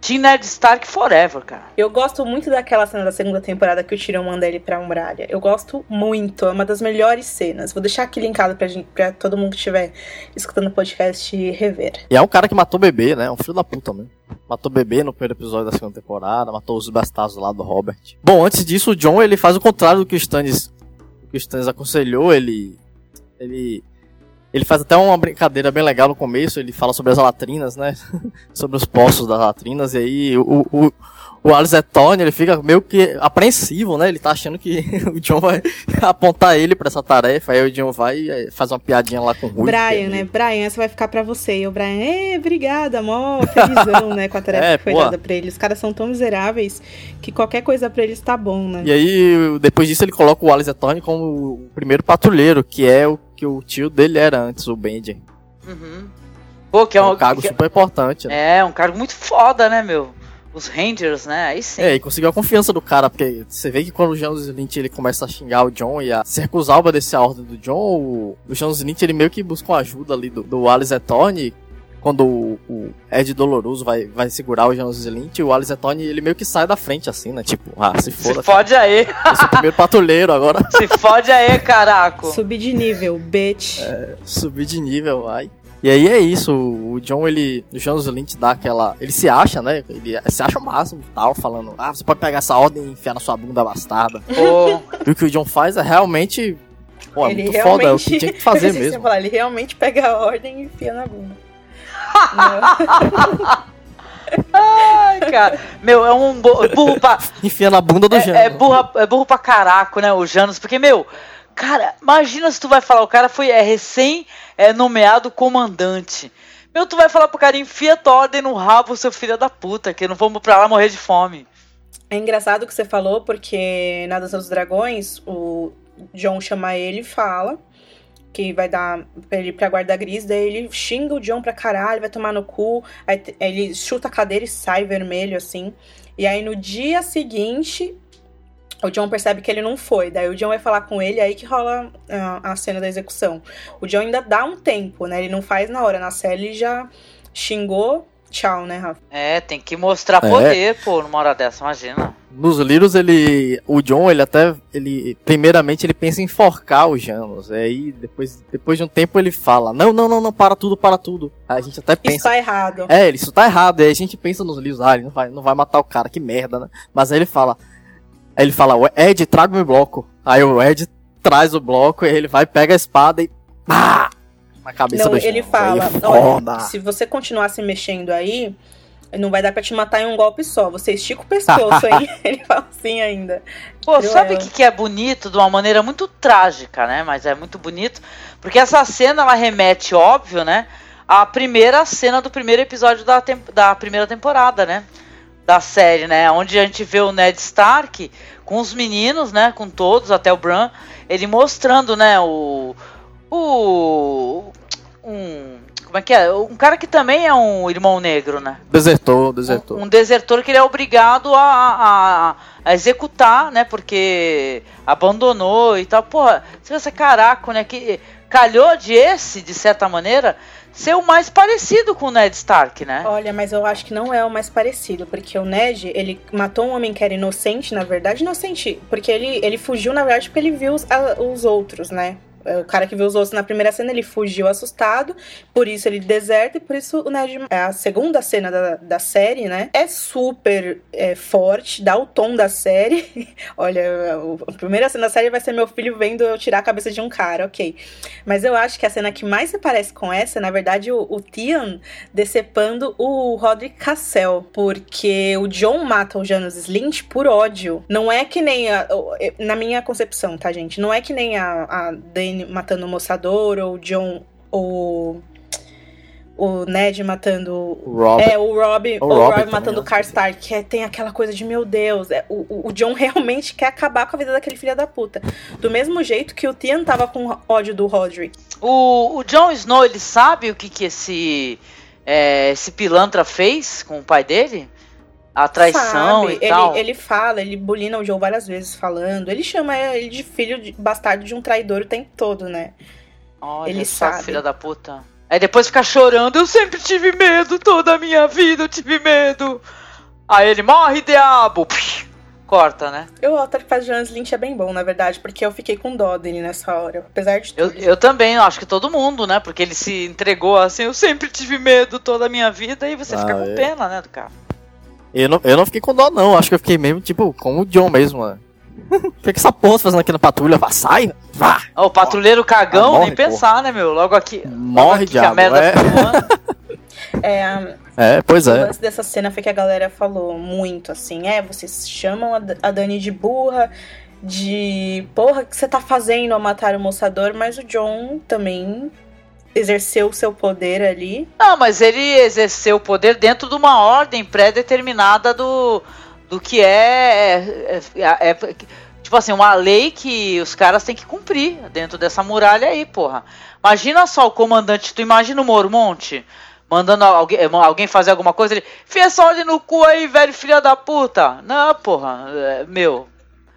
Speaker 7: Team Ned Stark Forever, cara.
Speaker 5: Eu gosto muito daquela cena da segunda temporada que o Tyrion manda ele pra muralha. Eu gosto muito, é uma das melhores cenas. Vou deixar aqui linkado pra, gente, pra todo mundo que estiver escutando o podcast rever.
Speaker 6: E é um cara que matou o bebê, né? É um filho da puta mesmo. Matou o bebê no primeiro episódio da segunda temporada, matou os bastardos lá do Robert. Bom, antes disso, o John ele faz o contrário do que o Stannis, o que o Stannis aconselhou. Ele, ele ele faz até uma brincadeira bem legal no começo, ele fala sobre as latrinas, né? <laughs> sobre os poços das latrinas, e aí o, o, o Alizetone, ele fica meio que apreensivo, né? Ele tá achando que <laughs> o John vai apontar ele para essa tarefa, aí o John vai e faz uma piadinha lá com o Rui.
Speaker 5: Brian, é né? Brian, essa vai ficar para você. E o Brian, é, obrigada, mó felizão, né? Com a <laughs> tarefa é, que foi pô. dada pra ele. Os caras são tão miseráveis que qualquer coisa para eles tá bom, né?
Speaker 6: E aí, depois disso, ele coloca o Alizetone como o primeiro patrulheiro, que é o que o tio dele era antes, o Benji.
Speaker 7: Uhum. Pô, que é um,
Speaker 6: um cargo
Speaker 7: que...
Speaker 6: super importante.
Speaker 7: Né? É, um cargo muito foda, né, meu? Os Rangers, né? Aí sim.
Speaker 6: É, e conseguiu a confiança do cara, porque você vê que quando o Jones Lynch ele começa a xingar o John e a se recusar a obedecer a ordem do John, o, o Jones Lynch ele meio que busca uma ajuda ali do, do Alice Etone, quando o, o, Ed Doloroso vai, vai segurar o Jones Lynch, o Alice Tony, ele meio que sai da frente, assim, né? Tipo, ah, se foda.
Speaker 7: Se fode aí.
Speaker 6: Eu sou o primeiro patrulheiro agora. <laughs>
Speaker 7: Se fode aí, caraco.
Speaker 5: Subir de nível, bitch.
Speaker 6: É, subir de nível, vai. E aí é isso, o John, ele. O Jones Lynch dá aquela. Ele se acha, né? Ele se acha o máximo tal, falando, ah, você pode pegar essa ordem e enfiar na sua bunda bastarda. <laughs> E o que o John faz é realmente. Pô, é ele muito realmente... foda, é o que tinha que fazer <laughs> mesmo.
Speaker 5: Falar, ele realmente pega a ordem e enfia na bunda.
Speaker 7: Ai, cara. Meu, é um burro pra. <laughs>
Speaker 6: Enfia na bunda do
Speaker 7: é,
Speaker 6: Janus.
Speaker 7: É burro, é burro pra caraco, né? O Janus. Porque, meu, cara, imagina se tu vai falar, o cara foi é, recém é, comandante. Meu, tu vai falar pro cara, enfia tua ordem no rabo, seu filho da puta, que não vamos pra lá morrer de fome.
Speaker 5: É engraçado o que você falou, porque na Dança dos Dragões, o John chama ele e fala que vai dar pra ele pra guarda gris, daí ele xinga o John pra caralho, vai tomar no cu, aí ele chuta a cadeira e sai vermelho, assim. E aí no dia seguinte, o John percebe que ele não foi. Daí o John vai falar com ele, aí que rola a, a cena da execução. O John ainda dá um tempo, né? Ele não faz na hora. Na série ele já xingou, tchau, né, Rafa?
Speaker 7: É, tem que mostrar é. poder, pô, numa hora dessa, imagina.
Speaker 6: Nos livros, ele. O John, ele até. ele Primeiramente, ele pensa em enforcar os Janos. Aí, depois, depois de um tempo, ele fala: Não, não, não, não, para tudo, para tudo. Aí a gente até pensa.
Speaker 5: Isso tá errado.
Speaker 6: É, isso tá errado. Aí a gente pensa nos livros: Ah, ele não vai, não vai matar o cara, que merda, né? Mas aí ele fala: Aí ele fala: Ed, traga o bloco. Aí o Ed traz o bloco, e ele vai, pega a espada e. Pá! Na cabeça
Speaker 5: não,
Speaker 6: do
Speaker 5: ele fala: Olha, se você continuar se mexendo aí não vai dar pra te matar em um golpe só. Você estica o pescoço, hein? <laughs> Ele fala assim ainda.
Speaker 7: Pô, sabe o que, que é bonito de uma maneira muito trágica, né? Mas é muito bonito. Porque essa cena, ela remete, óbvio, né? À primeira cena do primeiro episódio da, da primeira temporada, né? Da série, né? Onde a gente vê o Ned Stark com os meninos, né? Com todos, até o Bran. Ele mostrando, né? O... O... Um Como é que é? Um cara que também é um irmão negro, né?
Speaker 6: Desertor, desertor.
Speaker 7: Um, um desertor que ele é obrigado a, a, a, executar, né? Porque abandonou e tal. Porra, se você caraca, né? Que calhou de esse, de certa maneira, ser o mais parecido com o Ned Stark, né?
Speaker 5: Olha, mas eu acho que não é o mais parecido, porque o Ned, ele matou um homem que era inocente, na verdade, inocente, porque ele, ele fugiu, na verdade, porque ele viu os, a, os outros, né? É, o cara que viu os outros na primeira cena, ele fugiu assustado, por isso ele deserta, e por isso o Ned. É a segunda cena da, da série, né? É super é, forte, dá o tom da série. <laughs> Olha, a primeira cena da série vai ser meu filho vendo eu tirar a cabeça de um cara, ok. Mas eu acho que a cena que mais se parece com essa, na verdade, o, o Tian decepando o Roderick Cassell, porque o John mata o Janus Slint por ódio. Não é que nem. A, na minha concepção, tá, gente? Não é que nem a, a Matando o moçador, ou o John, ou o Ned matando.
Speaker 6: O Rob.
Speaker 5: É, o Rob,
Speaker 6: o
Speaker 5: o
Speaker 6: Rob
Speaker 5: Rob matando o Karstark, que é, tem aquela coisa de, meu Deus, é, o, o John <laughs> realmente quer acabar com a vida daquele filho da puta. Do mesmo jeito que o Tian tava com ódio do Roderick.
Speaker 7: O, o Jon Snow, ele sabe o que que esse, é, esse pilantra fez com o pai dele? A traição
Speaker 5: Sabe,
Speaker 7: e
Speaker 5: ele,
Speaker 7: tal?
Speaker 5: ele fala, ele bulina o Joe várias vezes falando. Ele chama ele de filho de bastardo de um traidor o tempo todo, né?
Speaker 7: Olha
Speaker 5: ele
Speaker 7: só,
Speaker 5: sabe.
Speaker 7: filha da puta. Aí depois fica chorando, eu sempre tive medo, toda a minha vida eu tive medo. Aí ele morre, diabo! Psh, Corta, né?
Speaker 5: Eu, o que faz Jonas Lynch é bem bom, na verdade, porque eu fiquei com dó dele nessa hora. Apesar de
Speaker 7: Eu,
Speaker 5: tudo.
Speaker 7: eu também, acho que todo mundo, né? Porque ele se entregou assim, eu sempre tive medo toda a minha vida, e você
Speaker 6: Ah,
Speaker 7: fica com
Speaker 6: é.
Speaker 7: pena, né, do cara.
Speaker 6: Eu não, eu não fiquei com dó, não. Acho que eu fiquei mesmo, tipo, com o John mesmo, mano. O que, que essa porra tá fazendo aqui na patrulha? Vá, sai! Vá!
Speaker 7: Ó, o patrulheiro cagão,
Speaker 6: Ah, morre,
Speaker 7: nem pensar, né, meu? Logo aqui. logo
Speaker 6: Morre,
Speaker 7: aqui
Speaker 6: diabo,
Speaker 7: merda
Speaker 6: é.
Speaker 7: tá. <laughs>
Speaker 5: É,
Speaker 6: É, pois
Speaker 5: O
Speaker 6: é.
Speaker 5: lance dessa cena foi que a galera falou muito assim: é, vocês chamam a, Dani de burra, de porra, o que você tá fazendo ao matar o moçador, mas o John também exerceu o seu poder ali.
Speaker 7: Não, mas ele exerceu o poder dentro de uma ordem pré-determinada do, do que é, é, é- é- Tipo assim, uma lei que os caras têm que cumprir dentro dessa muralha aí, porra. Imagina só o comandante, tu imagina o Mormonte mandando alguém, alguém fazer alguma coisa, ele. Fia essa ordem no cu aí, velho, filha da puta. Não, porra, é, meu.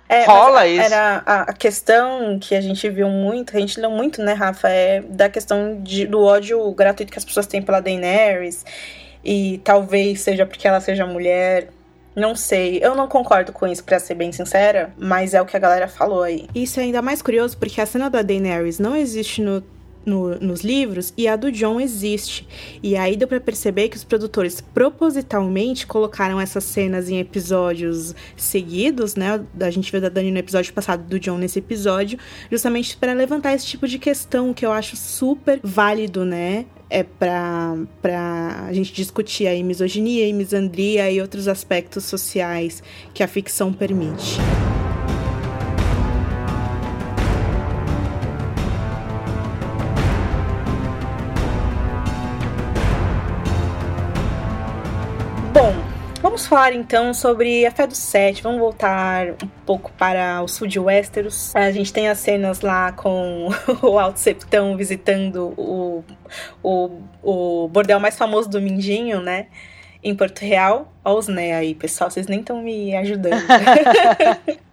Speaker 5: É,
Speaker 7: Rola
Speaker 5: a-
Speaker 7: isso.
Speaker 5: Era a, a questão que a gente viu muito, a gente leu muito, né, Rafa? É da questão de, do ódio gratuito que as pessoas têm pela Daenerys. E talvez seja porque ela seja mulher. Não sei, eu não concordo com isso, pra ser bem sincera, mas é o que a galera falou aí. Isso é ainda mais curioso porque a cena da Daenerys não existe no, no- nos livros e a do John existe. E aí deu pra perceber que os produtores propositalmente colocaram essas cenas em episódios seguidos, né? A gente viu da Dani no episódio passado, do John nesse episódio, justamente para levantar esse tipo de questão que eu acho super válido, né? É pra a gente discutir aí misoginia e misandria e outros aspectos sociais que a ficção permite. Vamos falar então sobre a Fé do Sete. Vamos voltar um pouco para o sul de Westeros. A gente tem as cenas lá com <laughs> o Alto Septão visitando o, o, o bordel mais famoso do Mindinho, né? Em Porto Real. Olha os né aí, pessoal. Vocês nem estão me ajudando. <laughs>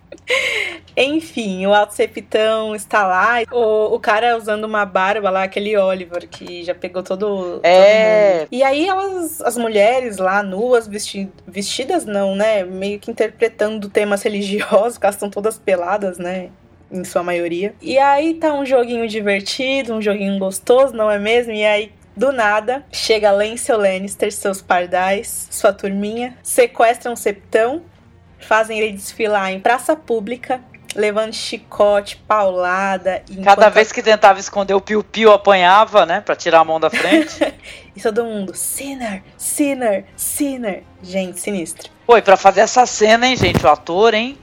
Speaker 5: Enfim, o Alto Septão está lá. O, o cara usando uma barba lá, aquele Oliver, que já pegou todo, todo
Speaker 7: É.
Speaker 5: mundo. E aí elas, as mulheres lá, nuas, vesti vestidas não, né? Meio que interpretando temas religiosos, porque elas estão todas peladas, né? Em sua maioria. E aí tá um joguinho divertido, um joguinho gostoso, não é mesmo? E aí do nada, chega Lancel Lannister, seus pardais, sua turminha, sequestram o Septão, fazem ele desfilar em praça pública, levando chicote, paulada.
Speaker 7: Cada vez que tentava esconder o piu-piu, apanhava, né? Pra tirar a mão da frente. <laughs>
Speaker 5: E todo mundo, Sinner, Sinner, Sinner. Gente, sinistro.
Speaker 7: Pô, e pra fazer essa cena, hein, gente? O ator, hein?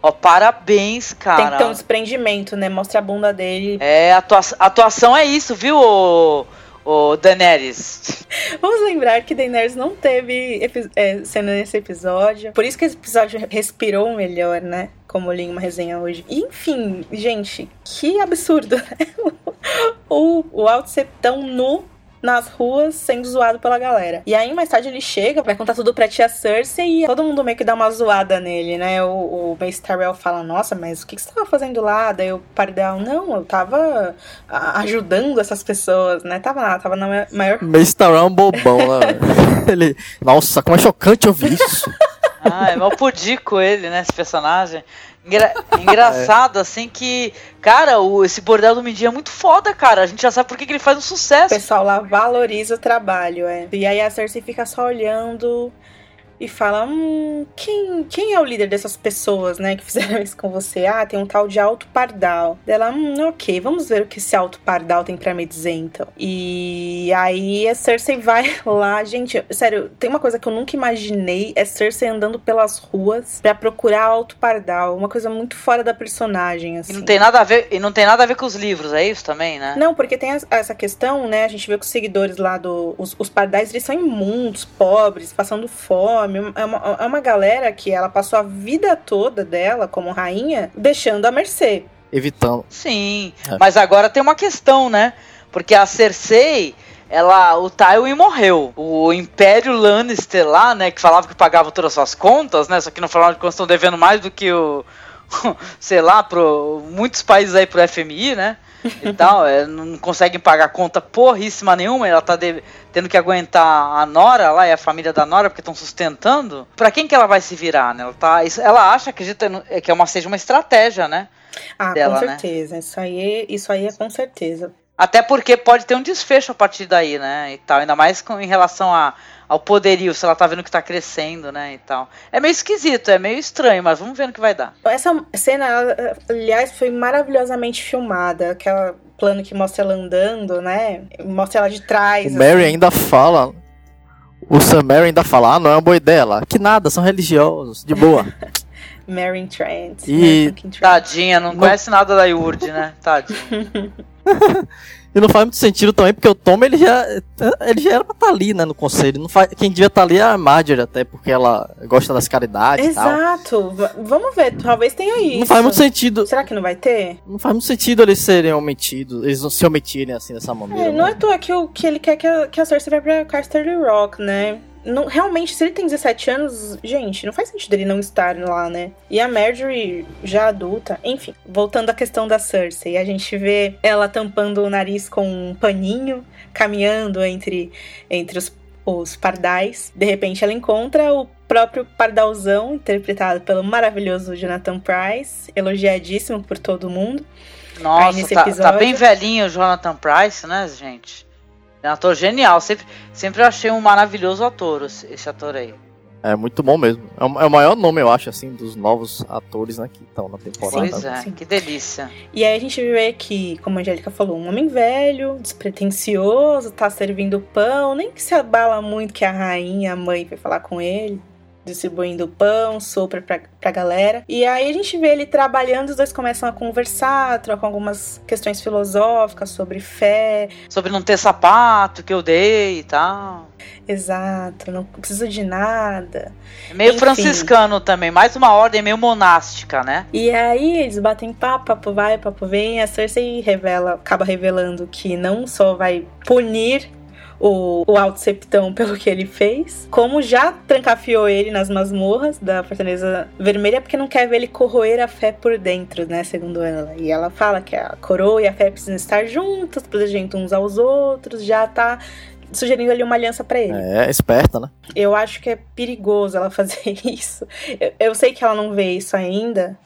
Speaker 7: Ó, parabéns, cara.
Speaker 5: Tem que ter um desprendimento, né? Mostra a bunda dele.
Speaker 7: É, atua atuação é isso, viu, ô, ô Daenerys?
Speaker 5: Vamos lembrar que Daenerys não teve é, cena nesse episódio. Por isso que esse episódio respirou melhor, né? Como li uma resenha hoje. Enfim, gente, que absurdo, né? <laughs> O, o Alto Septão nu nas ruas sendo zoado pela galera. E aí mais tarde ele chega, vai contar tudo pra tia Cersei e todo mundo meio que dá uma zoada nele, né? O, o Mace Tyrell fala, nossa, mas o que, que você tava fazendo lá? Daí o Pardal, não, eu tava ajudando essas pessoas, né? Tava lá, tava na maior...
Speaker 6: Mace Tyrell é um bobão, né? <laughs> ele, nossa, como é chocante ouvir isso.
Speaker 7: ah, é mal pudico ele, né, esse personagem. Engra <laughs> engraçado, é. assim, que, cara, o, esse bordel do Mindinho é muito foda, cara. A gente já sabe por que, que ele faz um sucesso.
Speaker 5: O pessoal lá valoriza o trabalho, é. E aí a Cersei fica só olhando e fala: Hum, quem, quem é o líder dessas pessoas, né, que fizeram isso com você? Ah, tem um tal de Alto Pardal. Dela, hum, ok, vamos ver o que esse Alto Pardal tem para me dizer então. E aí a Cersei vai <laughs> lá, gente, sério, tem uma coisa que eu nunca imaginei: é Cersei andando pelas ruas para procurar Alto Pardal. Uma coisa muito fora da personagem, assim.
Speaker 7: E não tem nada a ver, e não tem nada a ver com os livros, é isso também, né?
Speaker 5: Não, porque tem essa questão, né? A gente vê que os seguidores lá do. Os, os pardais, eles são imundos, pobres, passando fome é uma, é uma galera que ela passou a vida toda dela como rainha deixando a mercê.
Speaker 6: Evitando.
Speaker 7: Sim, é. mas agora tem uma questão, né? Porque a Cersei, ela, o Tywin morreu. O Império Lannister lá, né, que falava que pagava todas as suas contas, né? Só que no final de contas estão devendo mais do que o, <laughs> sei lá, pro muitos países aí pro FMI, né? <laughs> e tal, é, não conseguem pagar conta porríssima nenhuma, ela tá de, tendo que aguentar a Nora lá e a família da Nora porque estão sustentando. Para quem que ela vai se virar, né? Ela, tá, ela acha, acredita que é uma, seja uma estratégia, né?
Speaker 5: Ah, dela, com né? certeza. Né? Isso, aí, isso aí é com certeza.
Speaker 7: Até porque pode ter um desfecho a partir daí, né? E tal. Ainda mais com, em relação a, ao poderio, se ela tá vendo que tá crescendo, né? E tal. É meio esquisito, é meio estranho, mas vamos ver no que vai dar.
Speaker 5: Essa cena, aliás, foi maravilhosamente filmada. Aquela plano que mostra ela andando, né? Mostra ela de trás. O
Speaker 6: assim. Mary ainda fala. O Sam Mary ainda fala, ah, não é uma boa ideia lá. Que nada, são religiosos, de boa. <laughs>
Speaker 5: Mary Trent.
Speaker 7: E... Trent. Tadinha, não, não conhece nada da Yurd, né? Tadinha. <laughs> <laughs>
Speaker 6: E não faz muito sentido também, porque o Tom ele já, ele já era pra estar tá ali, né, no conselho. Não faz, quem devia estar tá ali é a Marjorie, até, porque ela gosta das caridades
Speaker 5: Exato. Vamos ver, talvez tenha isso.
Speaker 6: Não faz muito sentido.
Speaker 5: Será que não vai ter?
Speaker 6: Não faz muito sentido eles serem omitidos, eles não se omitirem assim dessa maneira.
Speaker 5: É, não né? é à toa que, o, que ele quer que a, que a Cersei vai pra Casterly Rock, né? Não, realmente, se ele tem 17 anos, gente, não faz sentido ele não estar lá, né? E a Marjorie, já adulta, enfim, voltando à questão da Cersei, a gente vê ela tampando o nariz com um paninho, caminhando entre, entre os, os pardais. De repente, ela encontra o próprio pardalzão, interpretado pelo maravilhoso Jonathan Price, elogiadíssimo por todo mundo.
Speaker 7: Nossa, tá, tá, bem velhinho o Jonathan Price, né, gente? É um ator genial. Sempre, sempre achei um maravilhoso ator, esse ator aí.
Speaker 6: É muito bom mesmo. É o, é o maior nome, eu acho, assim, dos novos atores né, que estão na temporada.
Speaker 7: Pois é, Sim. que delícia.
Speaker 5: E aí a gente vê que, como a Angélica falou, um homem velho, despretensioso, tá servindo pão, nem que se abala muito que a rainha, a mãe, vai falar com ele distribuindo pão, sopa pra, pra galera. E aí a gente vê ele trabalhando, os dois começam a conversar, trocam algumas questões filosóficas sobre fé.
Speaker 7: Sobre não ter sapato que eu dei e tal.
Speaker 5: Exato, não preciso de nada.
Speaker 7: É meio Enfim. franciscano também, mais uma ordem meio monástica, né?
Speaker 5: E aí eles batem papo, papo vai, papo vem, a Cersei revela, acaba revelando que não só vai punir o, o Alto Septão pelo que ele fez, como já trancafiou ele nas masmorras da Fortaleza Vermelha, porque não quer ver ele corroer a fé por dentro, né? Segundo ela. E ela fala que a coroa e a fé precisam estar juntas, protegendo uns aos outros, já tá sugerindo ali uma aliança para ele.
Speaker 6: É, esperta, né?
Speaker 5: Eu acho que é perigoso ela <laughs> fazer isso. Eu, eu sei que ela não vê isso ainda,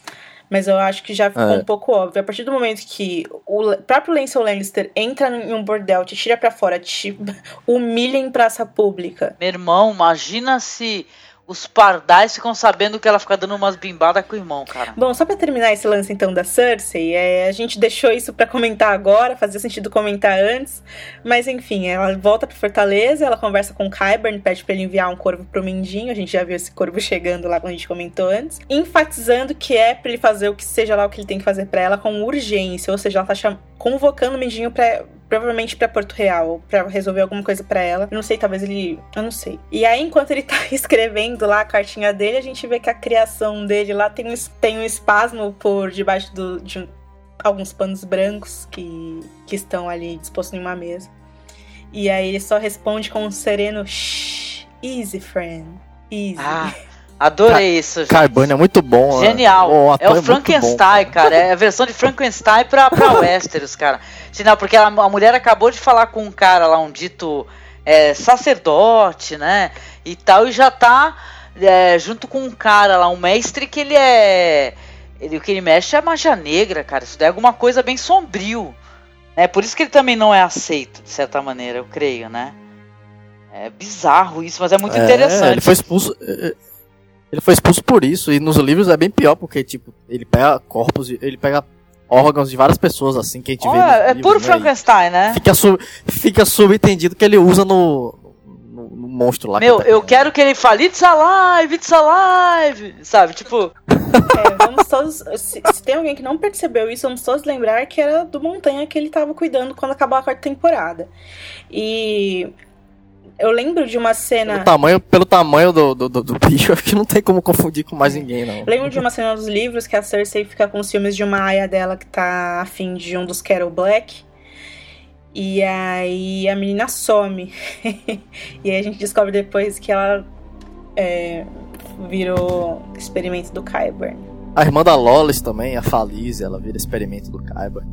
Speaker 5: mas eu acho que já ficou é. um pouco óbvio. A partir do momento que o próprio Lancel Lannister entra em um bordel, te tira para fora, te <laughs> humilha em praça pública.
Speaker 7: Meu irmão, imagina se os pardais ficam sabendo que ela fica dando umas bimbadas com o irmão, cara.
Speaker 5: Bom, só para terminar esse lance então da Cersei, é, a gente deixou isso para comentar agora, fazia sentido comentar antes, mas enfim, ela volta pra Fortaleza, ela conversa com o Qyburn, pede para ele enviar um corvo pro Mindinho, a gente já viu esse corvo chegando lá quando a gente comentou antes, enfatizando que é para ele fazer o que seja lá o que ele tem que fazer para ela com urgência, ou seja, ela tá convocando o Mindinho para provavelmente para Porto Real, para resolver alguma coisa para ela. Eu não sei, talvez ele, eu não sei. E aí enquanto ele <laughs> tá escrevendo lá a cartinha dele, a gente vê que a criação dele lá tem um, tem um espasmo por debaixo do, de alguns panos brancos que, que estão ali dispostos em uma mesa. E aí ele só responde com um sereno Shh, easy friend, easy.
Speaker 7: Ah, <laughs> adorei isso. gente.
Speaker 6: Carbone é muito bom.
Speaker 7: Genial.
Speaker 6: O
Speaker 7: é o
Speaker 6: muito
Speaker 7: Frankenstein,
Speaker 6: bom,
Speaker 7: cara. É a versão de Frankenstein pra, pra <laughs> Westeros, cara. Sinal, porque a, a mulher acabou de falar com um cara lá, um dito é, sacerdote, né? E tal, e já tá é, junto com um cara lá, um mestre que ele é. Ele, o que ele mexe é magia negra, cara. Isso daí é alguma coisa bem sombrio. É por isso que ele também não é aceito, de certa maneira, eu creio, né? É bizarro isso, mas é muito
Speaker 6: É,
Speaker 7: interessante.
Speaker 6: Ele foi expulso. Ele foi expulso por isso. E nos livros é bem pior, porque, tipo, ele pega corpos, de- ele pega órgãos de várias pessoas, assim, que a gente vê.
Speaker 7: Olha,
Speaker 6: nos
Speaker 7: é
Speaker 6: livros,
Speaker 7: puro
Speaker 6: né,
Speaker 7: Frankenstein, né?
Speaker 6: Fica, sub, fica subentendido que ele usa no, no, no monstro lá.
Speaker 7: Meu,
Speaker 6: que tá
Speaker 7: eu quero que ele fale It's alive, it's alive, sabe? Tipo,
Speaker 5: É, vamos todos. Se, se tem alguém que não percebeu isso, vamos todos lembrar que era do Montanha que ele tava cuidando quando acabou a quarta temporada. E eu lembro de uma cena.
Speaker 6: Pelo tamanho, pelo tamanho do, do, do, do bicho, <laughs> acho que não tem como confundir com mais ninguém, não.
Speaker 5: Lembro de uma cena dos livros que a Cersei fica com ciúmes de uma aia dela que tá afim de um dos Carol Black. E aí a menina some. <laughs> e aí a gente descobre depois que ela é, virou experimento do Kyburn.
Speaker 6: A irmã da Lolis também, a Falize, ela vira experimento do Kaiba.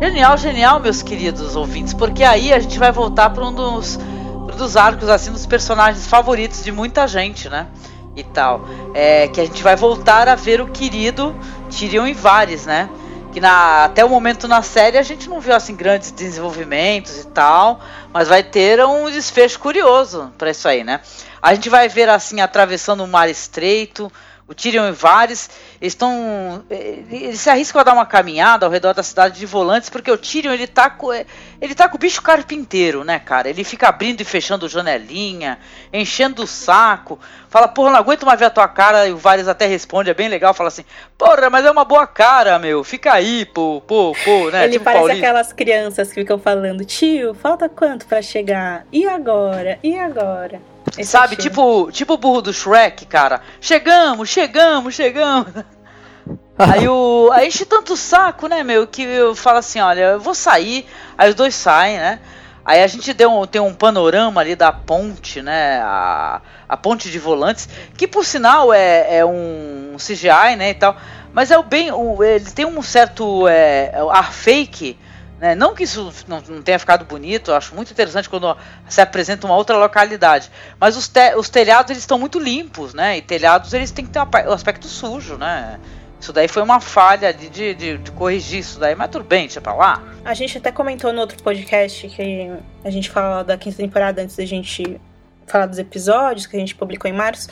Speaker 7: Genial, genial, meus queridos ouvintes, porque aí a gente vai voltar para um dos, um dos arcos, assim, dos personagens favoritos de muita gente, né? E tal. É, que a gente vai voltar a ver o querido Tyrion e Varys, né? Que na, até o momento na série a gente não viu assim grandes desenvolvimentos e tal, mas vai ter um desfecho curioso para isso aí, né? A gente vai ver assim atravessando o mar estreito, o Tyrion e Varys eles estão eles se arriscam a dar uma caminhada ao redor da cidade de Volantes porque o Tyrion ele tá com ele tá com o bicho carpinteiro, né, cara? Ele fica abrindo e fechando janelinha, enchendo o saco, fala, porra, não aguento mais ver a tua cara, e o Varys até responde, é bem legal, fala assim, porra, mas é uma boa cara, meu, fica aí, pô, pô, pô, né?
Speaker 5: Ele
Speaker 7: Tipo
Speaker 5: parece
Speaker 7: Paulista.
Speaker 5: aquelas crianças que ficam falando: tio, falta quanto pra chegar? E agora? E agora? Esse
Speaker 7: Sabe,
Speaker 5: tio.
Speaker 7: tipo, tipo o burro do Shrek, cara. Chegamos, chegamos, chegamos. <laughs> Aí o. Aí enche tanto o saco, né, meu, que eu falo assim, olha, eu vou sair. Aí os dois saem, né? Aí a gente deu um, tem um panorama ali da ponte, né? A, a ponte de volantes, que por sinal é, é um CGI, né? E tal. Mas é o bem. O, ele tem um certo é, ar fake. Né? Não que isso não, não tenha ficado bonito, eu acho muito interessante quando se apresenta uma outra localidade. Mas os, te, os telhados eles estão muito limpos, né? E telhados eles têm que ter o aspecto sujo, né? Isso daí foi uma falha de, de, de, de corrigir isso daí, mas tudo bem, deixa pra lá.
Speaker 5: A gente até comentou no outro podcast que a gente fala da quinta temporada antes da gente falar dos episódios que a gente publicou em março,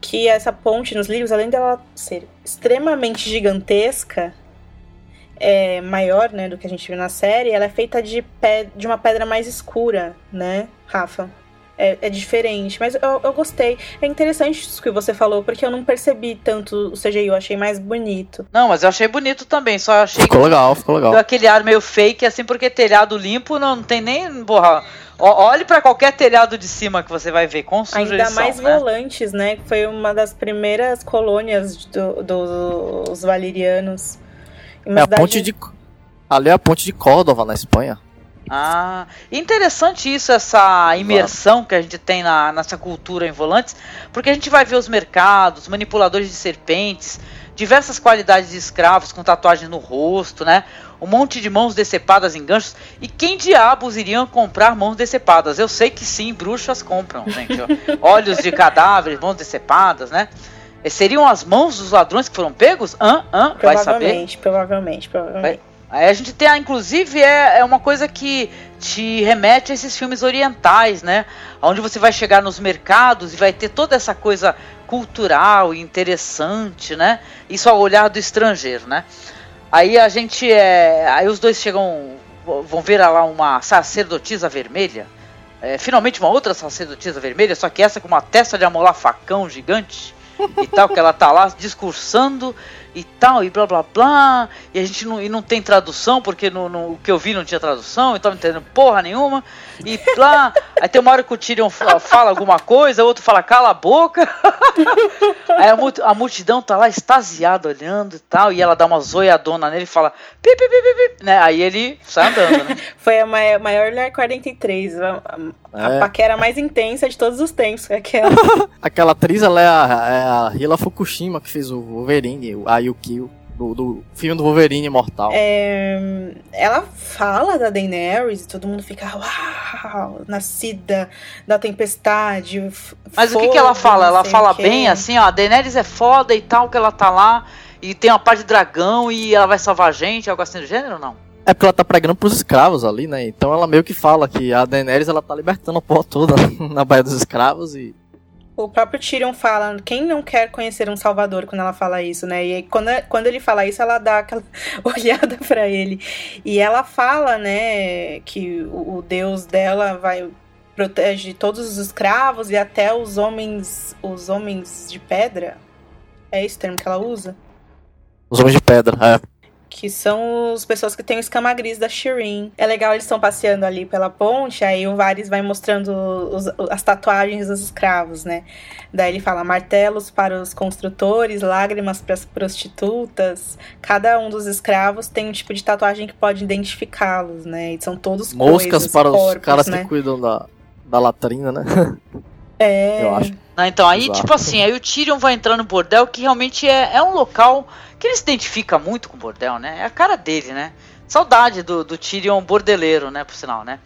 Speaker 5: que essa ponte nos livros, além dela ser extremamente gigantesca, é, maior né, do que a gente viu na série, ela é feita de, pe de uma pedra mais escura, né, Rafa? É, é diferente, mas eu, eu gostei. É interessante isso que você falou, porque eu não percebi tanto o CGI, eu achei mais bonito.
Speaker 7: Não, mas eu achei bonito também, só achei
Speaker 6: Ficou legal, ficou legal.
Speaker 7: deu aquele ar meio fake, assim, porque telhado limpo não, não tem nem. Porra, olhe pra qualquer telhado de cima que você vai ver, com sujo
Speaker 5: Ainda mais
Speaker 7: né?
Speaker 5: volantes, né? Foi uma das primeiras colônias do- do- dos valerianos.
Speaker 6: É a ponte de. Ali é a ponte de Córdoba, na Espanha.
Speaker 7: Ah, interessante isso, essa imersão que a gente tem na, nessa cultura em volantes, porque a gente vai ver os mercados, manipuladores de serpentes, diversas qualidades de escravos com tatuagem no rosto, né? Um monte de mãos decepadas em ganchos. E quem diabos iriam comprar mãos decepadas? Eu sei que sim, bruxas compram, gente. <laughs> Olhos de cadáveres, mãos decepadas, né? E seriam as mãos dos ladrões que foram pegos? Hã? Hã? Vai saber?
Speaker 5: Provavelmente, provavelmente.
Speaker 7: Aí a gente tem, inclusive, é, é uma coisa que te remete a esses filmes orientais, né? Onde você vai chegar nos mercados e vai ter toda essa coisa cultural e interessante, né? Isso ao olhar do estrangeiro, né? Aí a gente é. Aí os dois chegam. Vão ver lá uma sacerdotisa vermelha. É, finalmente uma outra sacerdotisa vermelha, só que essa com uma testa de amolar facão gigante. E tal, que ela tá lá discursando e tal, e blá blá blá, e a gente não, e não tem tradução, porque no, no o que eu vi não tinha tradução, então não entendendo porra nenhuma, e blá, <laughs> aí tem uma hora que o Tyrion fala alguma coisa, o outro fala cala a boca, <laughs> aí a, a, multidão tá lá extasiada olhando e tal, e ela dá uma zoiadona nele e fala pi, pi, pi, pi, pi, né, aí ele sai andando, né. <laughs>
Speaker 5: Foi a maior, maior Lar 43, a, a, é. a paquera mais intensa de todos os tempos, aquela.
Speaker 6: aquela atriz, ela é a, é a Hila Fukushima, que fez o Wolverine, a Yukio. Do, do filme do Wolverine Imortal.
Speaker 5: É, ela fala da Daenerys e todo mundo fica uau, nascida da tempestade.
Speaker 7: Mas fogo, o que, que ela fala? Ela fala bem assim, ó, a Daenerys é foda e tal, que ela tá lá e tem uma parte de dragão e ela vai salvar a gente, algo assim do gênero ou não?
Speaker 6: É porque ela tá pregando pros escravos ali, né? Então ela meio que fala que a Daenerys ela tá libertando a porra toda <laughs> na Baía dos Escravos e
Speaker 5: o próprio Tyrion fala, quem não quer conhecer um salvador quando ela fala isso, né? E aí, quando, quando ele fala isso, ela dá aquela <laughs> olhada para ele. E ela fala, né, que o, o deus dela vai protege todos os escravos e até os homens, os homens de pedra. É esse termo que ela usa?
Speaker 6: Os homens de pedra, é
Speaker 5: que são as pessoas que têm o escama gris da Shireen. É legal, eles estão passeando ali pela ponte, aí o Varys vai mostrando os, as tatuagens dos escravos, né? Daí ele fala martelos para os construtores, lágrimas para as prostitutas. Cada um dos escravos tem um tipo de tatuagem que pode identificá-los, né? E são todos
Speaker 6: Moscas
Speaker 5: coisas,
Speaker 6: para
Speaker 5: corpos,
Speaker 6: os caras
Speaker 5: né?
Speaker 6: que cuidam da, da latrina, né? <laughs>
Speaker 5: É.
Speaker 6: Eu acho.
Speaker 7: Não, então, aí, Exato. tipo assim, aí o Tyrion vai entrar no bordel, que realmente é, é um local que ele se identifica muito com o bordel, né? É a cara dele, né? Saudade do, do Tyrion bordeleiro, né? Por sinal, né?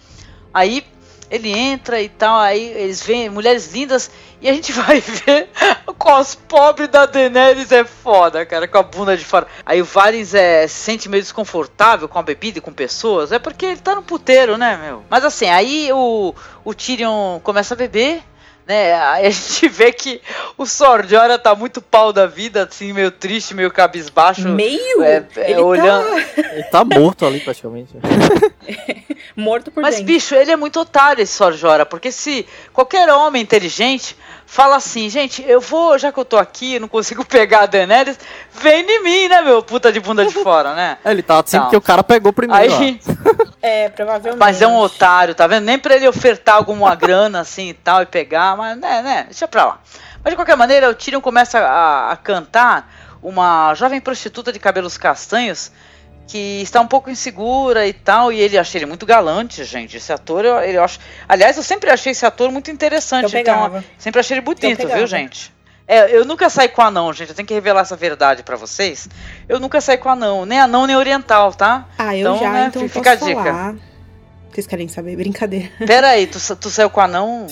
Speaker 7: Aí ele entra e tal, aí eles veem mulheres lindas e a gente <laughs> vai ver o cos pobre da Daenerys é foda, cara, com a bunda de fora. Aí o Varys é, se sente meio desconfortável com a bebida e com pessoas, é porque ele tá no puteiro, né, meu? Mas assim, aí o, o Tyrion começa a beber né? Aí a gente vê que o Sordiora tá muito pau da vida, assim, meio triste, meio cabisbaixo.
Speaker 5: Meio?
Speaker 7: É, é, ele olhando.
Speaker 6: Tá... Ele tá morto ali, praticamente. <laughs>
Speaker 5: morto por
Speaker 7: Mas,
Speaker 5: dentro.
Speaker 7: bicho, ele é muito otário, esse Sorjora, porque se qualquer homem inteligente fala assim, gente, eu vou, já que eu tô aqui, não consigo <laughs> pegar a Daenerys, vem em mim, né, meu puta de bunda de <laughs> fora, né?
Speaker 6: É, ele tá assim porque o cara pegou primeiro. Aí, <laughs>
Speaker 5: é, provavelmente.
Speaker 7: Mas é um otário, tá vendo? Nem pra ele ofertar alguma grana assim e tal e pegar, mas né, né, deixa pra lá. Mas de qualquer maneira, o Tyrion começa a, a cantar uma jovem prostituta de cabelos castanhos que está um pouco insegura e tal, e ele achei ele muito galante, gente. Esse ator, eu, eu acho. Aliás, eu sempre achei esse ator muito interessante.
Speaker 5: Eu
Speaker 7: então, sempre achei ele bonito, viu, gente? É, eu nunca saí com anão, gente. Eu tenho que revelar essa verdade para vocês. Eu nunca saí com anão, nem anão nem oriental, tá?
Speaker 5: Ah, eu então, já, né, então fica a dica. Falar. Vocês querem saber? Brincadeira.
Speaker 7: Pera aí, tu, <laughs> tu saiu com anão?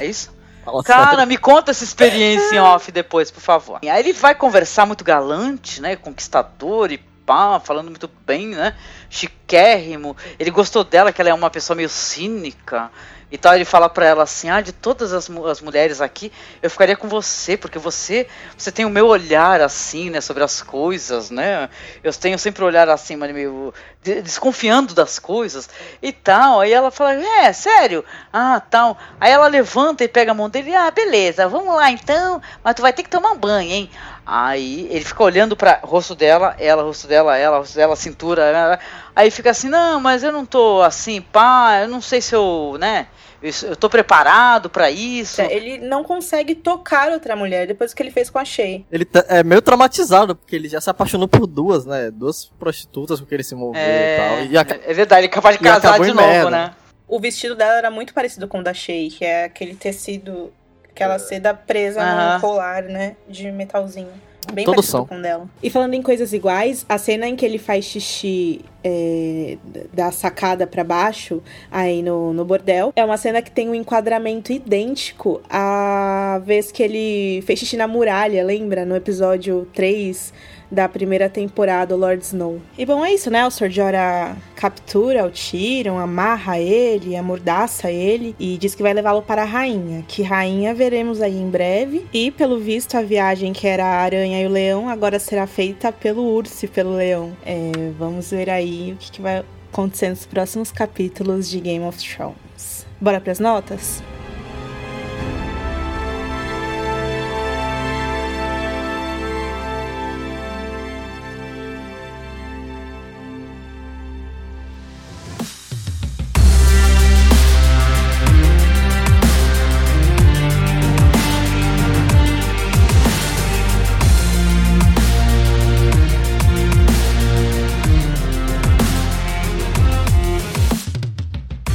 Speaker 7: É isso? Cara, me conta essa experiência em off depois, por favor. Aí ele vai conversar muito galante, né? Conquistador e pá, falando muito bem, né? Chiquérrimo. Ele gostou dela, que ela é uma pessoa meio cínica. E tal, ele fala para ela assim: "Ah, de todas as, as mulheres aqui, eu ficaria com você, porque você, você tem o meu olhar assim, né, sobre as coisas, né? Eu tenho sempre o olhar assim, meio desconfiando das coisas e tal". Aí ela fala: "É, sério? Ah, tal". Aí ela levanta e pega a mão dele: "Ah, beleza, vamos lá então, mas tu vai ter que tomar um banho, hein?". Aí ele fica olhando para rosto dela, ela, rosto dela, ela, rosto dela, cintura. Aí fica assim: "Não, mas eu não tô assim, pá, eu não sei se eu, né, eu tô preparado para isso.
Speaker 5: É, ele não consegue tocar outra mulher depois que ele fez com a Shay.
Speaker 6: Ele tá, é meio traumatizado, porque ele já se apaixonou por duas, né? Duas prostitutas com que ele se moveu é... e tal. E
Speaker 7: a... É verdade, ele é capaz de casar de novo, merda. né?
Speaker 5: O vestido dela era muito parecido com o da Shay, que é aquele tecido, aquela seda presa uh -huh. no colar, né? De metalzinho. Bem Todos são. com dela. E falando em coisas iguais, a cena em que ele faz xixi é, da sacada para baixo, aí no, no bordel, é uma cena que tem um enquadramento idêntico à vez que ele fez xixi na muralha, lembra? No episódio 3 da primeira temporada, o Lord Snow. E bom, é isso, né? O Sr. Jorah captura o Tyrion, amarra ele, amordaça ele e diz que vai levá-lo para a rainha. Que rainha veremos aí em breve. E pelo visto, a viagem que era a aranha e o leão agora será feita pelo urso e pelo leão. É, vamos ver aí o que, que vai acontecer nos próximos capítulos de Game of Thrones. Bora para as notas?